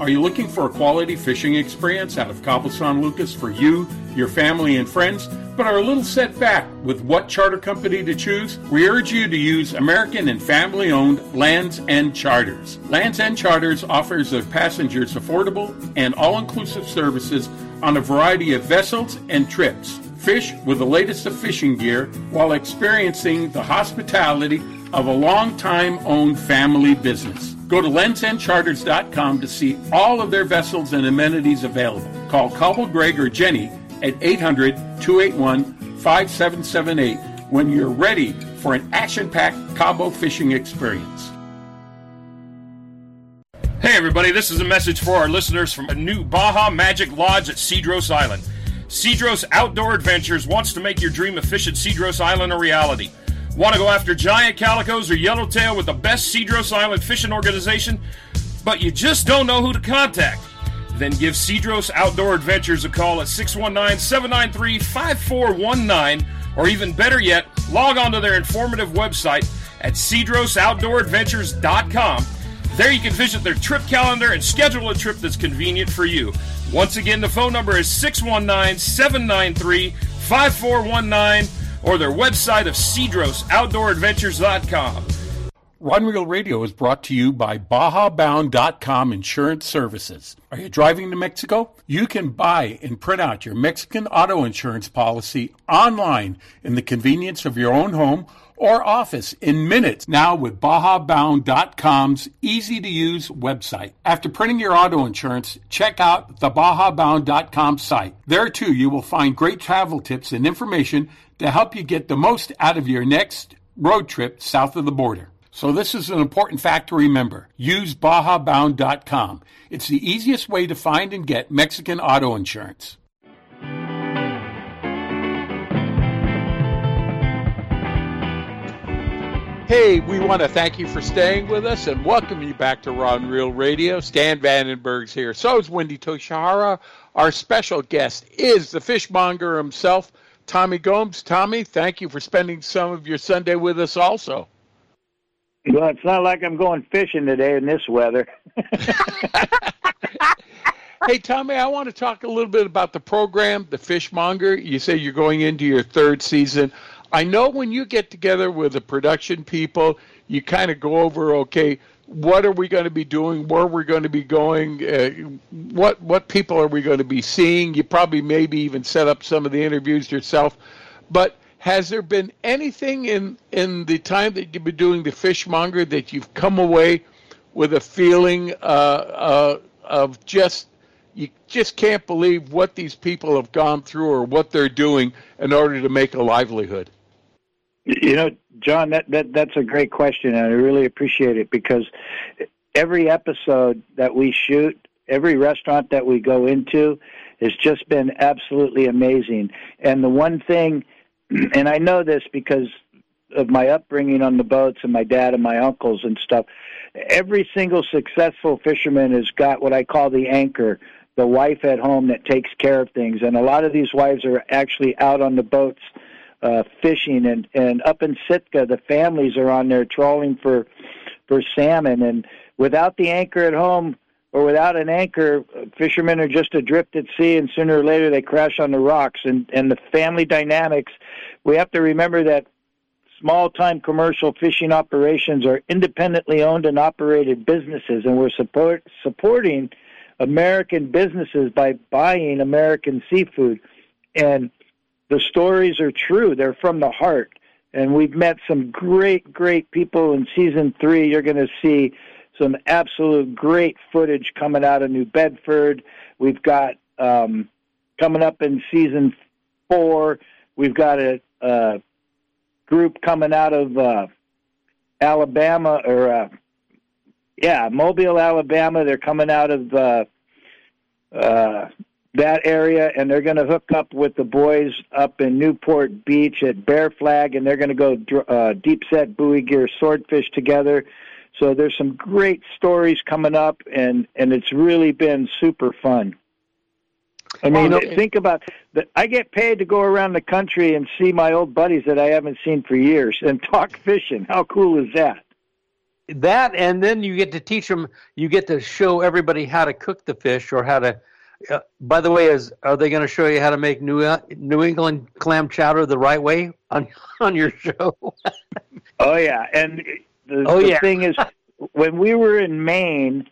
Are you looking for a quality fishing experience out of San Lucas for you, your family, and friends, but are a little set back with what charter company to choose? We urge you to use American and family owned Lands End Charters. Lands End Charters offers their passengers affordable and all inclusive services on a variety of vessels and trips. Fish with the latest of fishing gear while experiencing the hospitality of a long-time owned family business. Go to landsendcharters.com to see all of their vessels and amenities available. Call Cobble Greg or Jenny at 800 281 5778 when you're ready for an action packed Cabo fishing experience. Hey everybody. This is a message for our listeners from a new Baja Magic Lodge at Cedros Island. Cedros Outdoor Adventures wants to make your dream of fish at Cedros Island a reality. Want to go after giant calicos or yellowtail with the best Cedros Island fishing organization, but you just don't know who to contact? Then give Cedros Outdoor Adventures a call at 619 793 5419, or even better yet, log on to their informative website at cedrosoutdooradventures.com there you can visit their trip calendar and schedule a trip that's convenient for you. Once again, the phone number is 619 793 5419 or their website of cedrosoutdooradventures.com. Rod and Reel Radio is brought to you by BajaBound.com Insurance Services. Are you driving to Mexico? You can buy and print out your Mexican auto insurance policy online in the convenience of your own home or office in minutes now with BajaBound.com's easy to use website. After printing your auto insurance, check out the BajaBound.com site. There too, you will find great travel tips and information to help you get the most out of your next road trip south of the border. So this is an important fact to remember. Use BajaBound.com. It's the easiest way to find and get Mexican auto insurance. Hey, we want to thank you for staying with us and welcome you back to Rod and Reel Radio. Stan Vandenberg's here. So is Wendy Tochihara. Our special guest is the fishmonger himself, Tommy Gomes. Tommy, thank you for spending some of your Sunday with us also. Well, it's not like I'm going fishing today in this weather. hey, Tommy, I want to talk a little bit about the program, The Fishmonger. You say you're going into your third season. I know when you get together with the production people, you kind of go over, okay, what are we going to be doing? Where we're going to be going? Uh, what what people are we going to be seeing? You probably maybe even set up some of the interviews yourself. But has there been anything in in the time that you've been doing the fishmonger that you've come away with a feeling uh, uh, of just you just can't believe what these people have gone through or what they're doing in order to make a livelihood? You know, John, that, that that's a great question, and I really appreciate it because every episode that we shoot, every restaurant that we go into, has just been absolutely amazing. And the one thing, and I know this because of my upbringing on the boats and my dad and my uncles and stuff. Every single successful fisherman has got what I call the anchor, the wife at home that takes care of things. And a lot of these wives are actually out on the boats uh, fishing, and and up in Sitka, the families are on there trawling for for salmon, and without the anchor at home or without an anchor, fishermen are just adrift at sea, and sooner or later they crash on the rocks. And and the family dynamics, we have to remember that small time commercial fishing operations are independently owned and operated businesses, and we're support supporting American businesses by buying American seafood. And the stories are true. They're from the heart. And we've met some great, great people in season three. You're going to see some absolute great footage coming out of New Bedford. We've got um, coming up in season four. We've got a, a group coming out of uh, Alabama or uh, yeah, Mobile, Alabama. They're coming out of uh, uh, that area, and they're going to hook up with the boys up in Newport Beach at Bear Flag, and they're going to go uh, deep set buoy gear swordfish together. So there's some great stories coming up, and and it's really been super fun. I mean, well, think about that. I get paid to go around the country and see my old buddies that I haven't seen for years and talk fishing. How cool is that? That, and then you get to teach them. You get to show everybody how to cook the fish or how to uh, by the way, is are they going to show you how to make New New England clam chowder the right way on on your show? oh yeah, and the, oh, the yeah. thing is, when we were in Maine,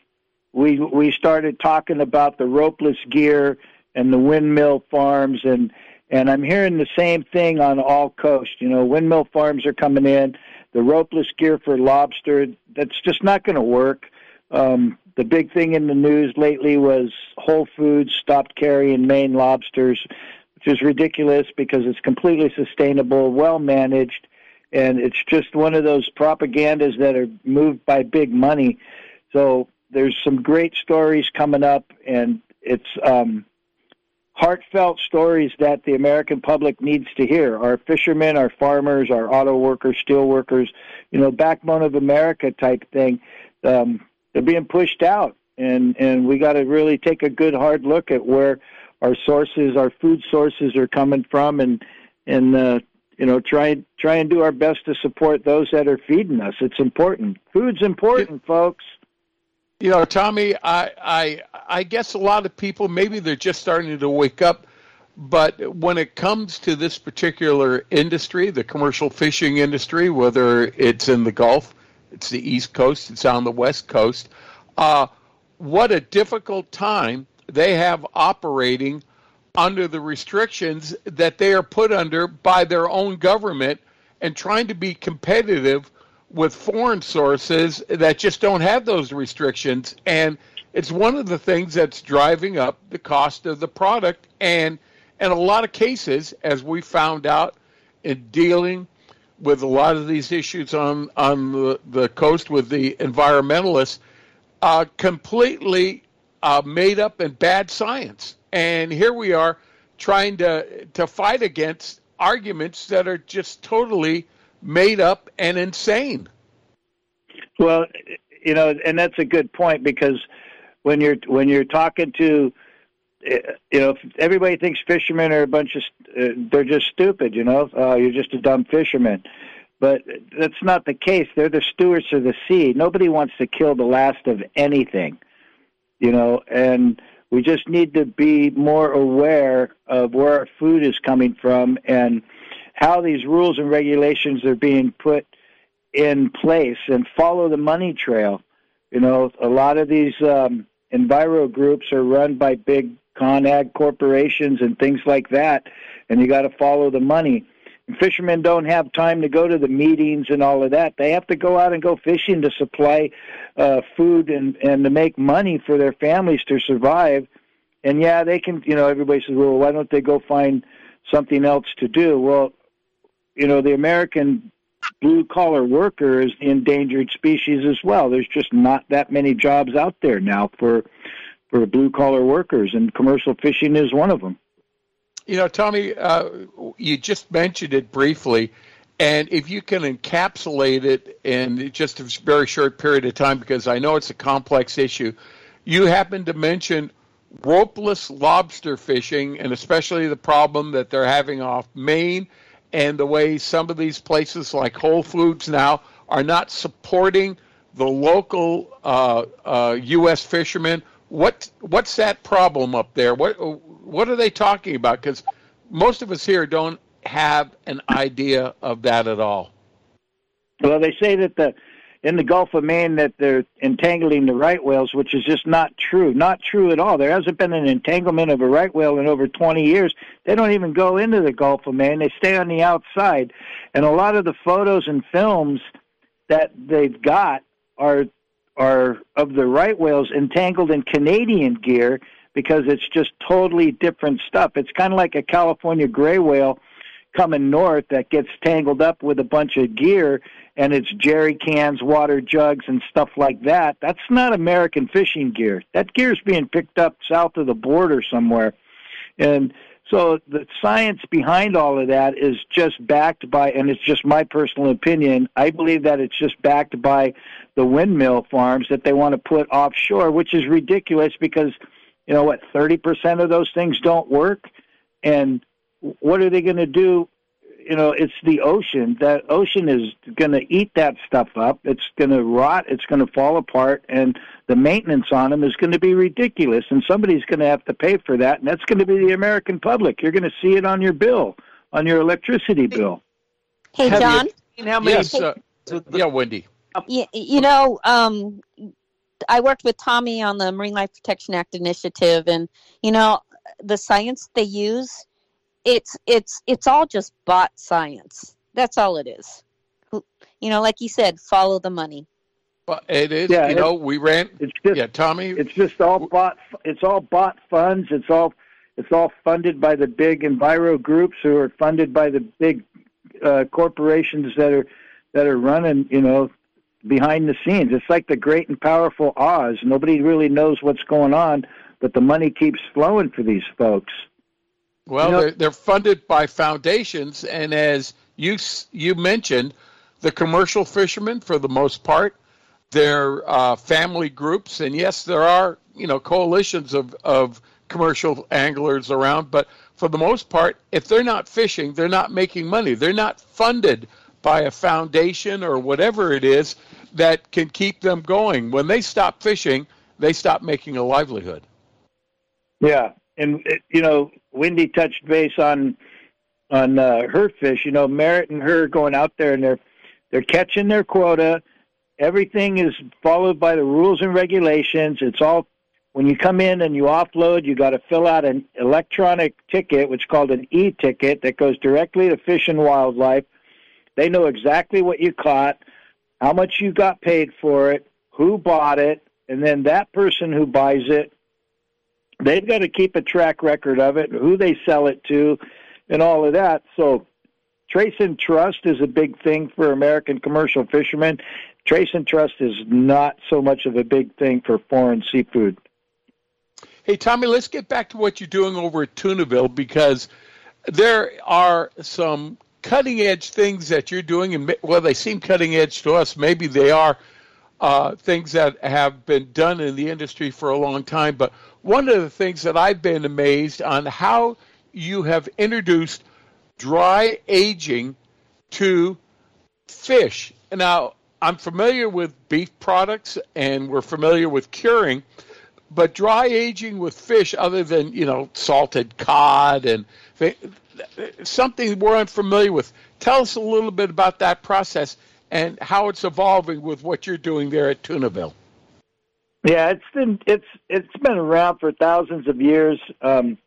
we we started talking about the ropeless gear and the windmill farms, and and I'm hearing the same thing on all coast. You know, windmill farms are coming in. The ropeless gear for lobster, that's just not going to work. Um, the big thing in the news lately was Whole Foods stopped carrying Maine lobsters, which is ridiculous because it's completely sustainable, well managed, and it's just one of those propagandas that are moved by big money. So there's some great stories coming up, and it's um, heartfelt stories that the American public needs to hear. Our fishermen, our farmers, our auto workers, steel workers, you know, backbone of America type thing. Um, they're being pushed out, and and we got to really take a good hard look at where our sources, our food sources, are coming from, and and uh, you know try try and do our best to support those that are feeding us. It's important. Food's important, folks. You know, Tommy, I, I I guess a lot of people maybe they're just starting to wake up, but when it comes to this particular industry, the commercial fishing industry, whether it's in the Gulf, it's the East Coast, it's on the West Coast, uh, what a difficult time they have operating under the restrictions that they are put under by their own government and trying to be competitive with foreign sources that just don't have those restrictions. And it's one of the things that's driving up the cost of the product. And in a lot of cases, as we found out in dealing with a lot of these issues on, on the, the coast with the environmentalists, uh, completely uh, made up and bad science. And here we are trying to, to fight against arguments that are just totally made up and insane. Well, you know, and that's a good point because when you're when you're talking to you know, everybody thinks fishermen are a bunch of uh, they're just stupid, you know. Uh, you're just a dumb fisherman. But that's not the case. They're the stewards of the sea. Nobody wants to kill the last of anything, you know, and we just need to be more aware of where our food is coming from and how these rules and regulations are being put in place and follow the money trail. You know, a lot of these um, enviro groups are run by big ConAg corporations and things like that, and you got to follow the money. And fishermen don't have time to go to the meetings and all of that. They have to go out and go fishing to supply uh, food and and to make money for their families to survive. And yeah, they can. You know, everybody says, "Well, why don't they go find something else to do?" Well, you know, the American blue collar worker is the endangered species as well. There's just not that many jobs out there now for for blue collar workers, and commercial fishing is one of them. You know, Tommy, uh, you just mentioned it briefly, and if you can encapsulate it in just a very short period of time, because I know it's a complex issue, you happen to mention ropeless lobster fishing, and especially the problem that they're having off Maine and the way some of these places like Whole Foods now are not supporting the local uh, uh, U.S. fishermen. What what's that problem up there? What what are they talking about? Because most of us here don't have an idea of that at all. Well, they say that the in the Gulf of Maine that they're entangling the right whales, which is just not true. Not true at all. There hasn't been an entanglement of a right whale in over 20 years. They don't even go into the Gulf of Maine. They stay on the outside. And a lot of the photos and films that they've got are are of the right whales entangled in Canadian gear because it's just totally different stuff. It's kind of like a California gray whale coming north that gets tangled up with a bunch of gear and it's jerry cans, water jugs, and stuff like that. That's not American fishing gear. That gear is being picked up south of the border somewhere. And so the science behind all of that is just backed by, and it's just my personal opinion, I believe that it's just backed by the windmill farms that they want to put offshore, which is ridiculous because, you know what, 30% of those things don't work. And what are they going to do you know, it's the ocean. That ocean is going to eat that stuff up. It's going to rot. It's going to fall apart, and the maintenance on them is going to be ridiculous. And somebody's going to have to pay for that, and that's going to be the American public. You're going to see it on your bill, on your electricity bill. Hey, John. how many? Yes, uh, yeah, Wendy. You, you know, um, I worked with Tommy on the Marine Life Protection Act initiative, and you know, the science they use it's it's it's all just bot science. That's all it is. You know, like you said, follow the money. Well, it is. Yeah, you know, we ran. It's just, yeah, Tommy. It's just all bot. It's all bot funds. It's all it's all funded by the big enviro groups who are funded by the big uh, corporations that are that are running. You know, behind the scenes. It's like the great and powerful Oz. Nobody really knows what's going on, but the money keeps flowing for these folks. Well, You know- they're, they're funded by foundations, and as you you mentioned, the commercial fishermen, for the most part, they're uh, family groups, and yes, there are you know coalitions of of commercial anglers around, but for the most part, if they're not fishing, they're not making money. They're not funded by a foundation or whatever it is that can keep them going. When they stop fishing, they stop making a livelihood. Yeah, and you know, Wendy touched base on on uh, her fish. You know, Merritt and her going out there and they're they're catching their quota. Everything is followed by the rules and regulations. It's all when you come in and you offload, you got to fill out an electronic ticket, which is called an e-ticket, that goes directly to Fish and Wildlife. They know exactly what you caught, how much you got paid for it, who bought it, and then that person who buys it they've got to keep a track record of it, who they sell it to, and all of that. So, trace and trust is a big thing for American commercial fishermen. Trace and trust is not so much of a big thing for foreign seafood. Hey, Tommy, let's get back to what you're doing over at Tunaville because there are some cutting edge things that you're doing, and well, they seem cutting edge to us. Maybe they are uh, things that have been done in the industry for a long time. But one of the things that I've been amazed on how you have introduced dry aging to fish. Now, I'm familiar with beef products and we're familiar with curing, but dry aging with fish, other than you know salted cod and thi- something we're unfamiliar with. Tell us a little bit about that process and how it's evolving with what you're doing there at Tunaville. Yeah, it's been it's it's been around for thousands of years. Um,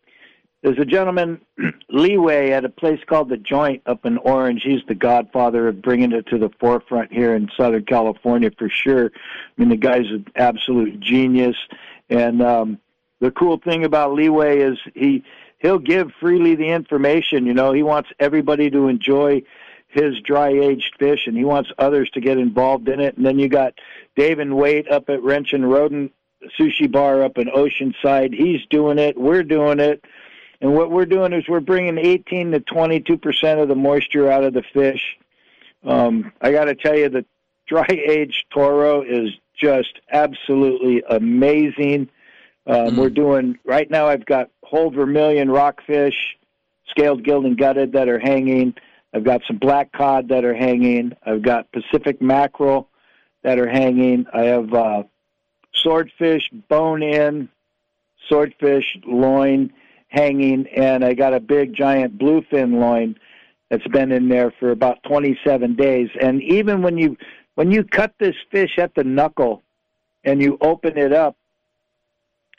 there's a gentleman, Liwei, at a place called the Joint up in Orange. He's the godfather of bringing it to the forefront here in Southern California for sure. I mean, the guy's an absolute genius. And um, the cool thing about Liwei is he he'll give freely the information. You know, he wants everybody to enjoy his dry aged fish, and he wants others to get involved in it. And then you got Dave and Wade up at Wrench and Rodent Sushi Bar up in Oceanside. He's doing it. We're doing it. And what we're doing is we're bringing 18 to 22 percent of the moisture out of the fish. Um, I got to tell you, the dry aged Toro is just absolutely amazing. Um, We're doing right now. I've got whole vermilion rockfish, scaled, gilled, and gutted that are hanging. I've got some black cod that are hanging. I've got Pacific mackerel that are hanging. I have uh, swordfish, bone in, swordfish loin hanging, and I got a big giant bluefin loin that's been in there for about 27 days. And even when you when you cut this fish at the knuckle and you open it up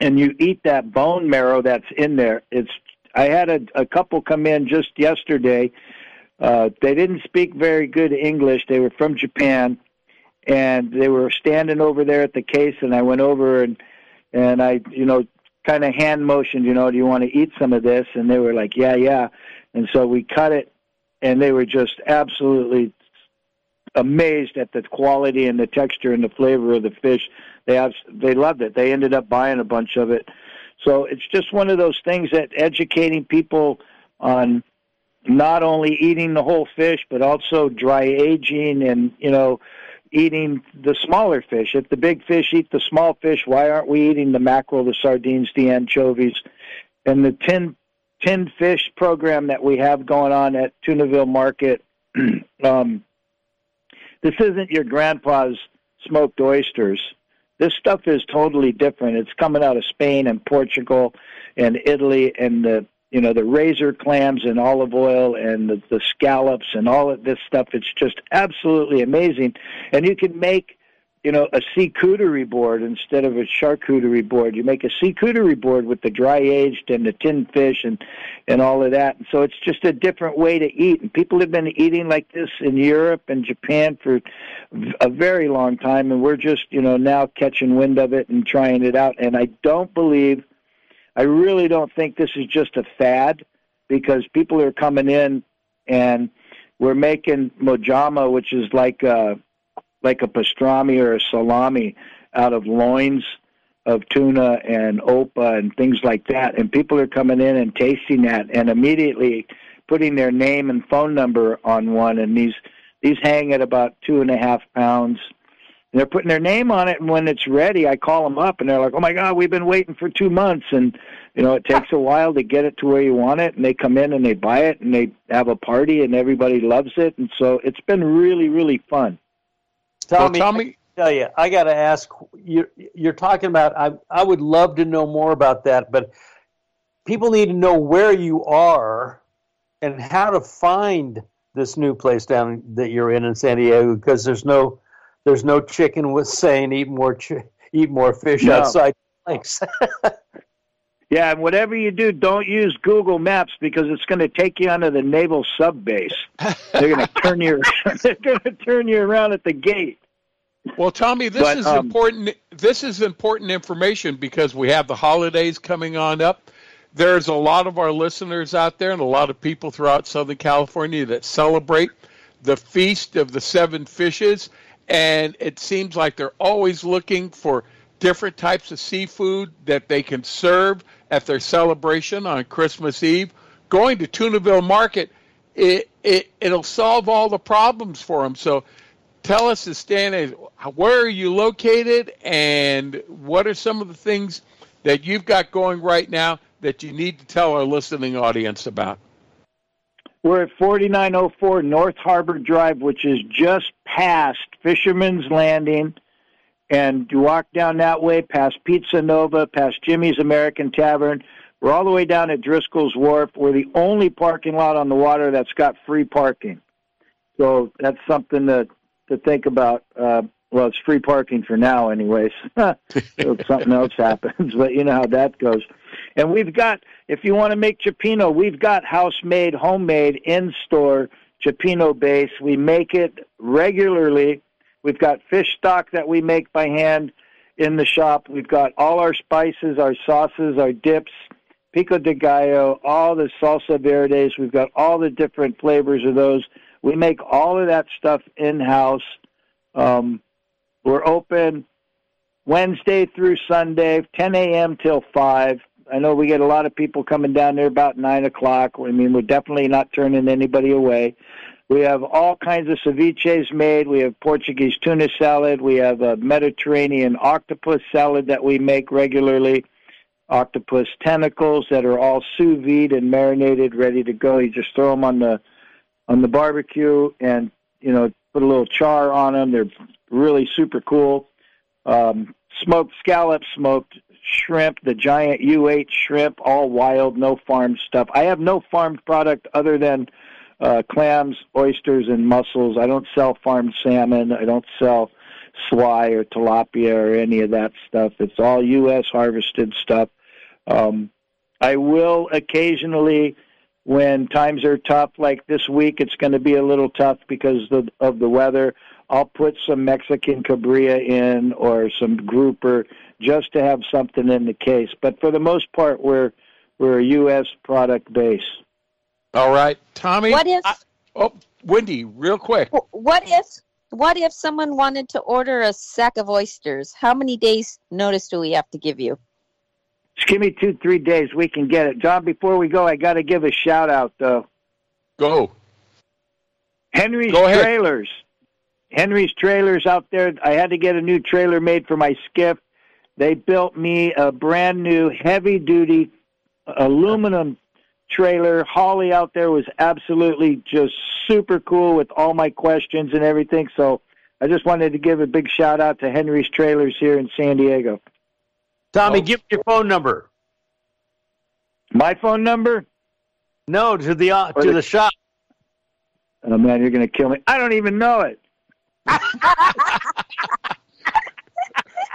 and you eat that bone marrow that's in there, it's I had a, a couple come in just yesterday. Uh, they didn't speak very good English. They were from Japan, and they were standing over there at the case. And I went over and and I, you know, kind of hand motioned, you know, do you want to eat some of this? And they were like, yeah, yeah. And so we cut it, and they were just absolutely amazed at the quality and the texture and the flavor of the fish. They have, they loved it. They ended up buying a bunch of it. So it's just one of those things that educating people on not only eating the whole fish but also dry aging and you know eating the smaller fish. If the big fish eat the small fish, why aren't we eating the mackerel, the sardines, the anchovies, and the tin tin fish program that we have going on at Tunaville Market? um, this isn't your grandpa's smoked oysters. This stuff is totally different. It's coming out of Spain and Portugal and Italy and the you know the razor clams and olive oil and the, the scallops and all of this stuff. It's just absolutely amazing. And you can make you know a charcuterie board instead of a charcuterie board. You make a charcuterie board with the dry aged and the tinned fish and and all of that. And so it's just a different way to eat. And people have been eating like this in Europe and Japan for a very long time, and we're just you know now catching wind of it and trying it out. And I don't believe, I really don't think this is just a fad because people are coming in and we're making mojama, which is like uh, like a pastrami or a salami out of loins of tuna and opah and things like that. And people are coming in and tasting that and immediately putting their name and phone number on one. And these these hang at about two and a half pounds. And they're putting their name on it, and when it's ready, I call them up, and they're like, "Oh my God, we've been waiting for two months." And you know, it takes a while to get it to where you want it, and they come in and they buy it, and they have a party, and everybody loves it, and so it's been really, really fun. Tommy, well, Tommy, tell you, I got to ask. You're, you're talking about. I I would love to know more about that, but people need to know where you are and how to find this new place down that you're in in San Diego because there's no there's no chicken with saying eat more ch- eat more fish no. outside Thanks. yeah, and whatever you do, don't use Google Maps because it's going to take you onto the naval sub base. They're going to turn you. they're going to turn you around at the gate. Well, Tommy, this but, is um, important. This is important information because we have the holidays coming on up. There's a lot of our listeners out there and a lot of people throughout Southern California that celebrate the feast of the seven fishes, and it seems like they're always looking for different types of seafood that they can serve at their celebration on Christmas Eve. Going to Tunaville Market, it, it it'll solve all the problems for them. So tell us, Stan, where are you located, and what are some of the things that you've got going right now that you need to tell our listening audience about? We're at 4904 North Harbor Drive, which is just past Fisherman's Landing. And you walk down that way past Pizza Nova, past Jimmy's American Tavern. We're all the way down at Driscoll's Wharf. We're the only parking lot on the water that's got free parking. So that's something to to think about. Uh, well, it's free parking for now, anyways. something else happens, but you know how that goes. And we've got, if you want to make cioppino, we've got house made, homemade, in store cioppino base. We make it regularly. We've got fish stock that we make by hand in the shop. We've got all our spices, our sauces, our dips, pico de gallo, all the salsa verdes. We've got all the different flavors of those. We make all of that stuff in house. Um, we're open Wednesday through Sunday, 10 a.m. till 5. I know we get a lot of people coming down there about 9 o'clock. I mean, we're definitely not turning anybody away. We have all kinds of ceviches made. We have Portuguese tuna salad. We have a Mediterranean octopus salad that we make regularly. Octopus tentacles that are all sous vide and marinated, ready to go. You just throw them on the on the barbecue and you know put a little char on them. They're really super cool. Um, smoked scallops, smoked shrimp, the giant U8 shrimp, all wild, no farmed stuff. I have no farmed product other than uh, clams, oysters, and mussels. I don't sell farmed salmon. I don't sell swai or tilapia or any of that stuff. It's all U.S. harvested stuff. Um, I will occasionally, when times are tough, like this week, it's going to be a little tough because of, of the weather. I'll put some Mexican cabrilla in or some grouper just to have something in the case. But for the most part, we're we're a U.S. product base. All right, Tommy. What if? I, oh, Wendy, real quick. What if? What if someone wanted to order a sack of oysters? How many days notice do we have to give you? Just give me two, three days. We can get it. John, before we go, I got to give a shout out though. Go. Henry's go Trailers. Henry's Trailers out there. I had to get a new trailer made for my skiff. They built me a brand new heavy duty aluminum trailer. Holly out there was absolutely just super cool with all my questions and everything. So I just wanted to give a big shout out to Henry's Trailers here in San Diego. Tommy, oh. give me your phone number. My phone number? No, to the uh, to the, the shop. Oh man, you're gonna kill me. I don't even know it.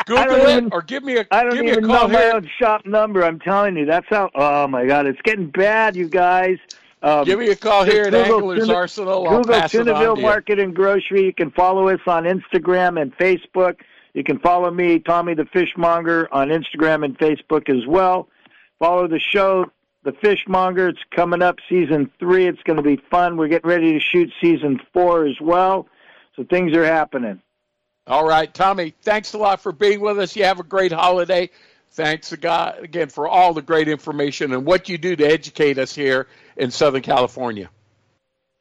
Google it even, or give me a I don't give even me a call know here. my own shop number. I'm telling you, that's how. Oh my God, it's getting bad, you guys. Um, give me a call here at Anglers Tuna, Arsenal. Google I'll Tunaville Market and Grocery. You can follow us on Instagram and Facebook. You can follow me, Tommy the Fishmonger, on Instagram and Facebook as well. Follow the show, The Fishmonger. It's coming up, season three. It's going to be fun. We're getting ready to shoot season four as well. So things are happening. All right, Tommy, thanks a lot for being with us. You have a great holiday. Thanks again for all the great information and what you do to educate us here in Southern California.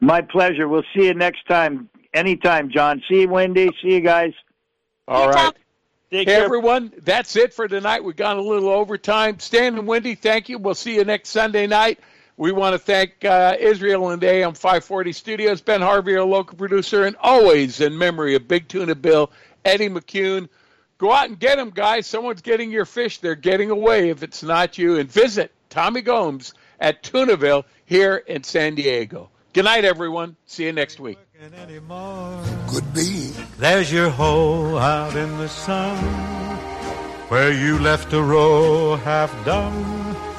My pleasure. We'll see you next time. Anytime, John. See you, Wendy. See you guys. All right. Take hey, everyone. That's it for tonight. We've gone a little overtime. Stan and Wendy, thank you. We'll see you next Sunday night. We want to thank uh, Israel and the AM 540 studios, Ben Harvey, our local producer, and always in memory of Big Tuna Bill, Eddie McCune. Go out and get them, guys. Someone's getting your fish. They're getting away if it's not you. And visit Tommy Gomes at Tunaville here in San Diego. Good night, everyone. See you next week. Could be. There's your hole out in the sun where you left a row half done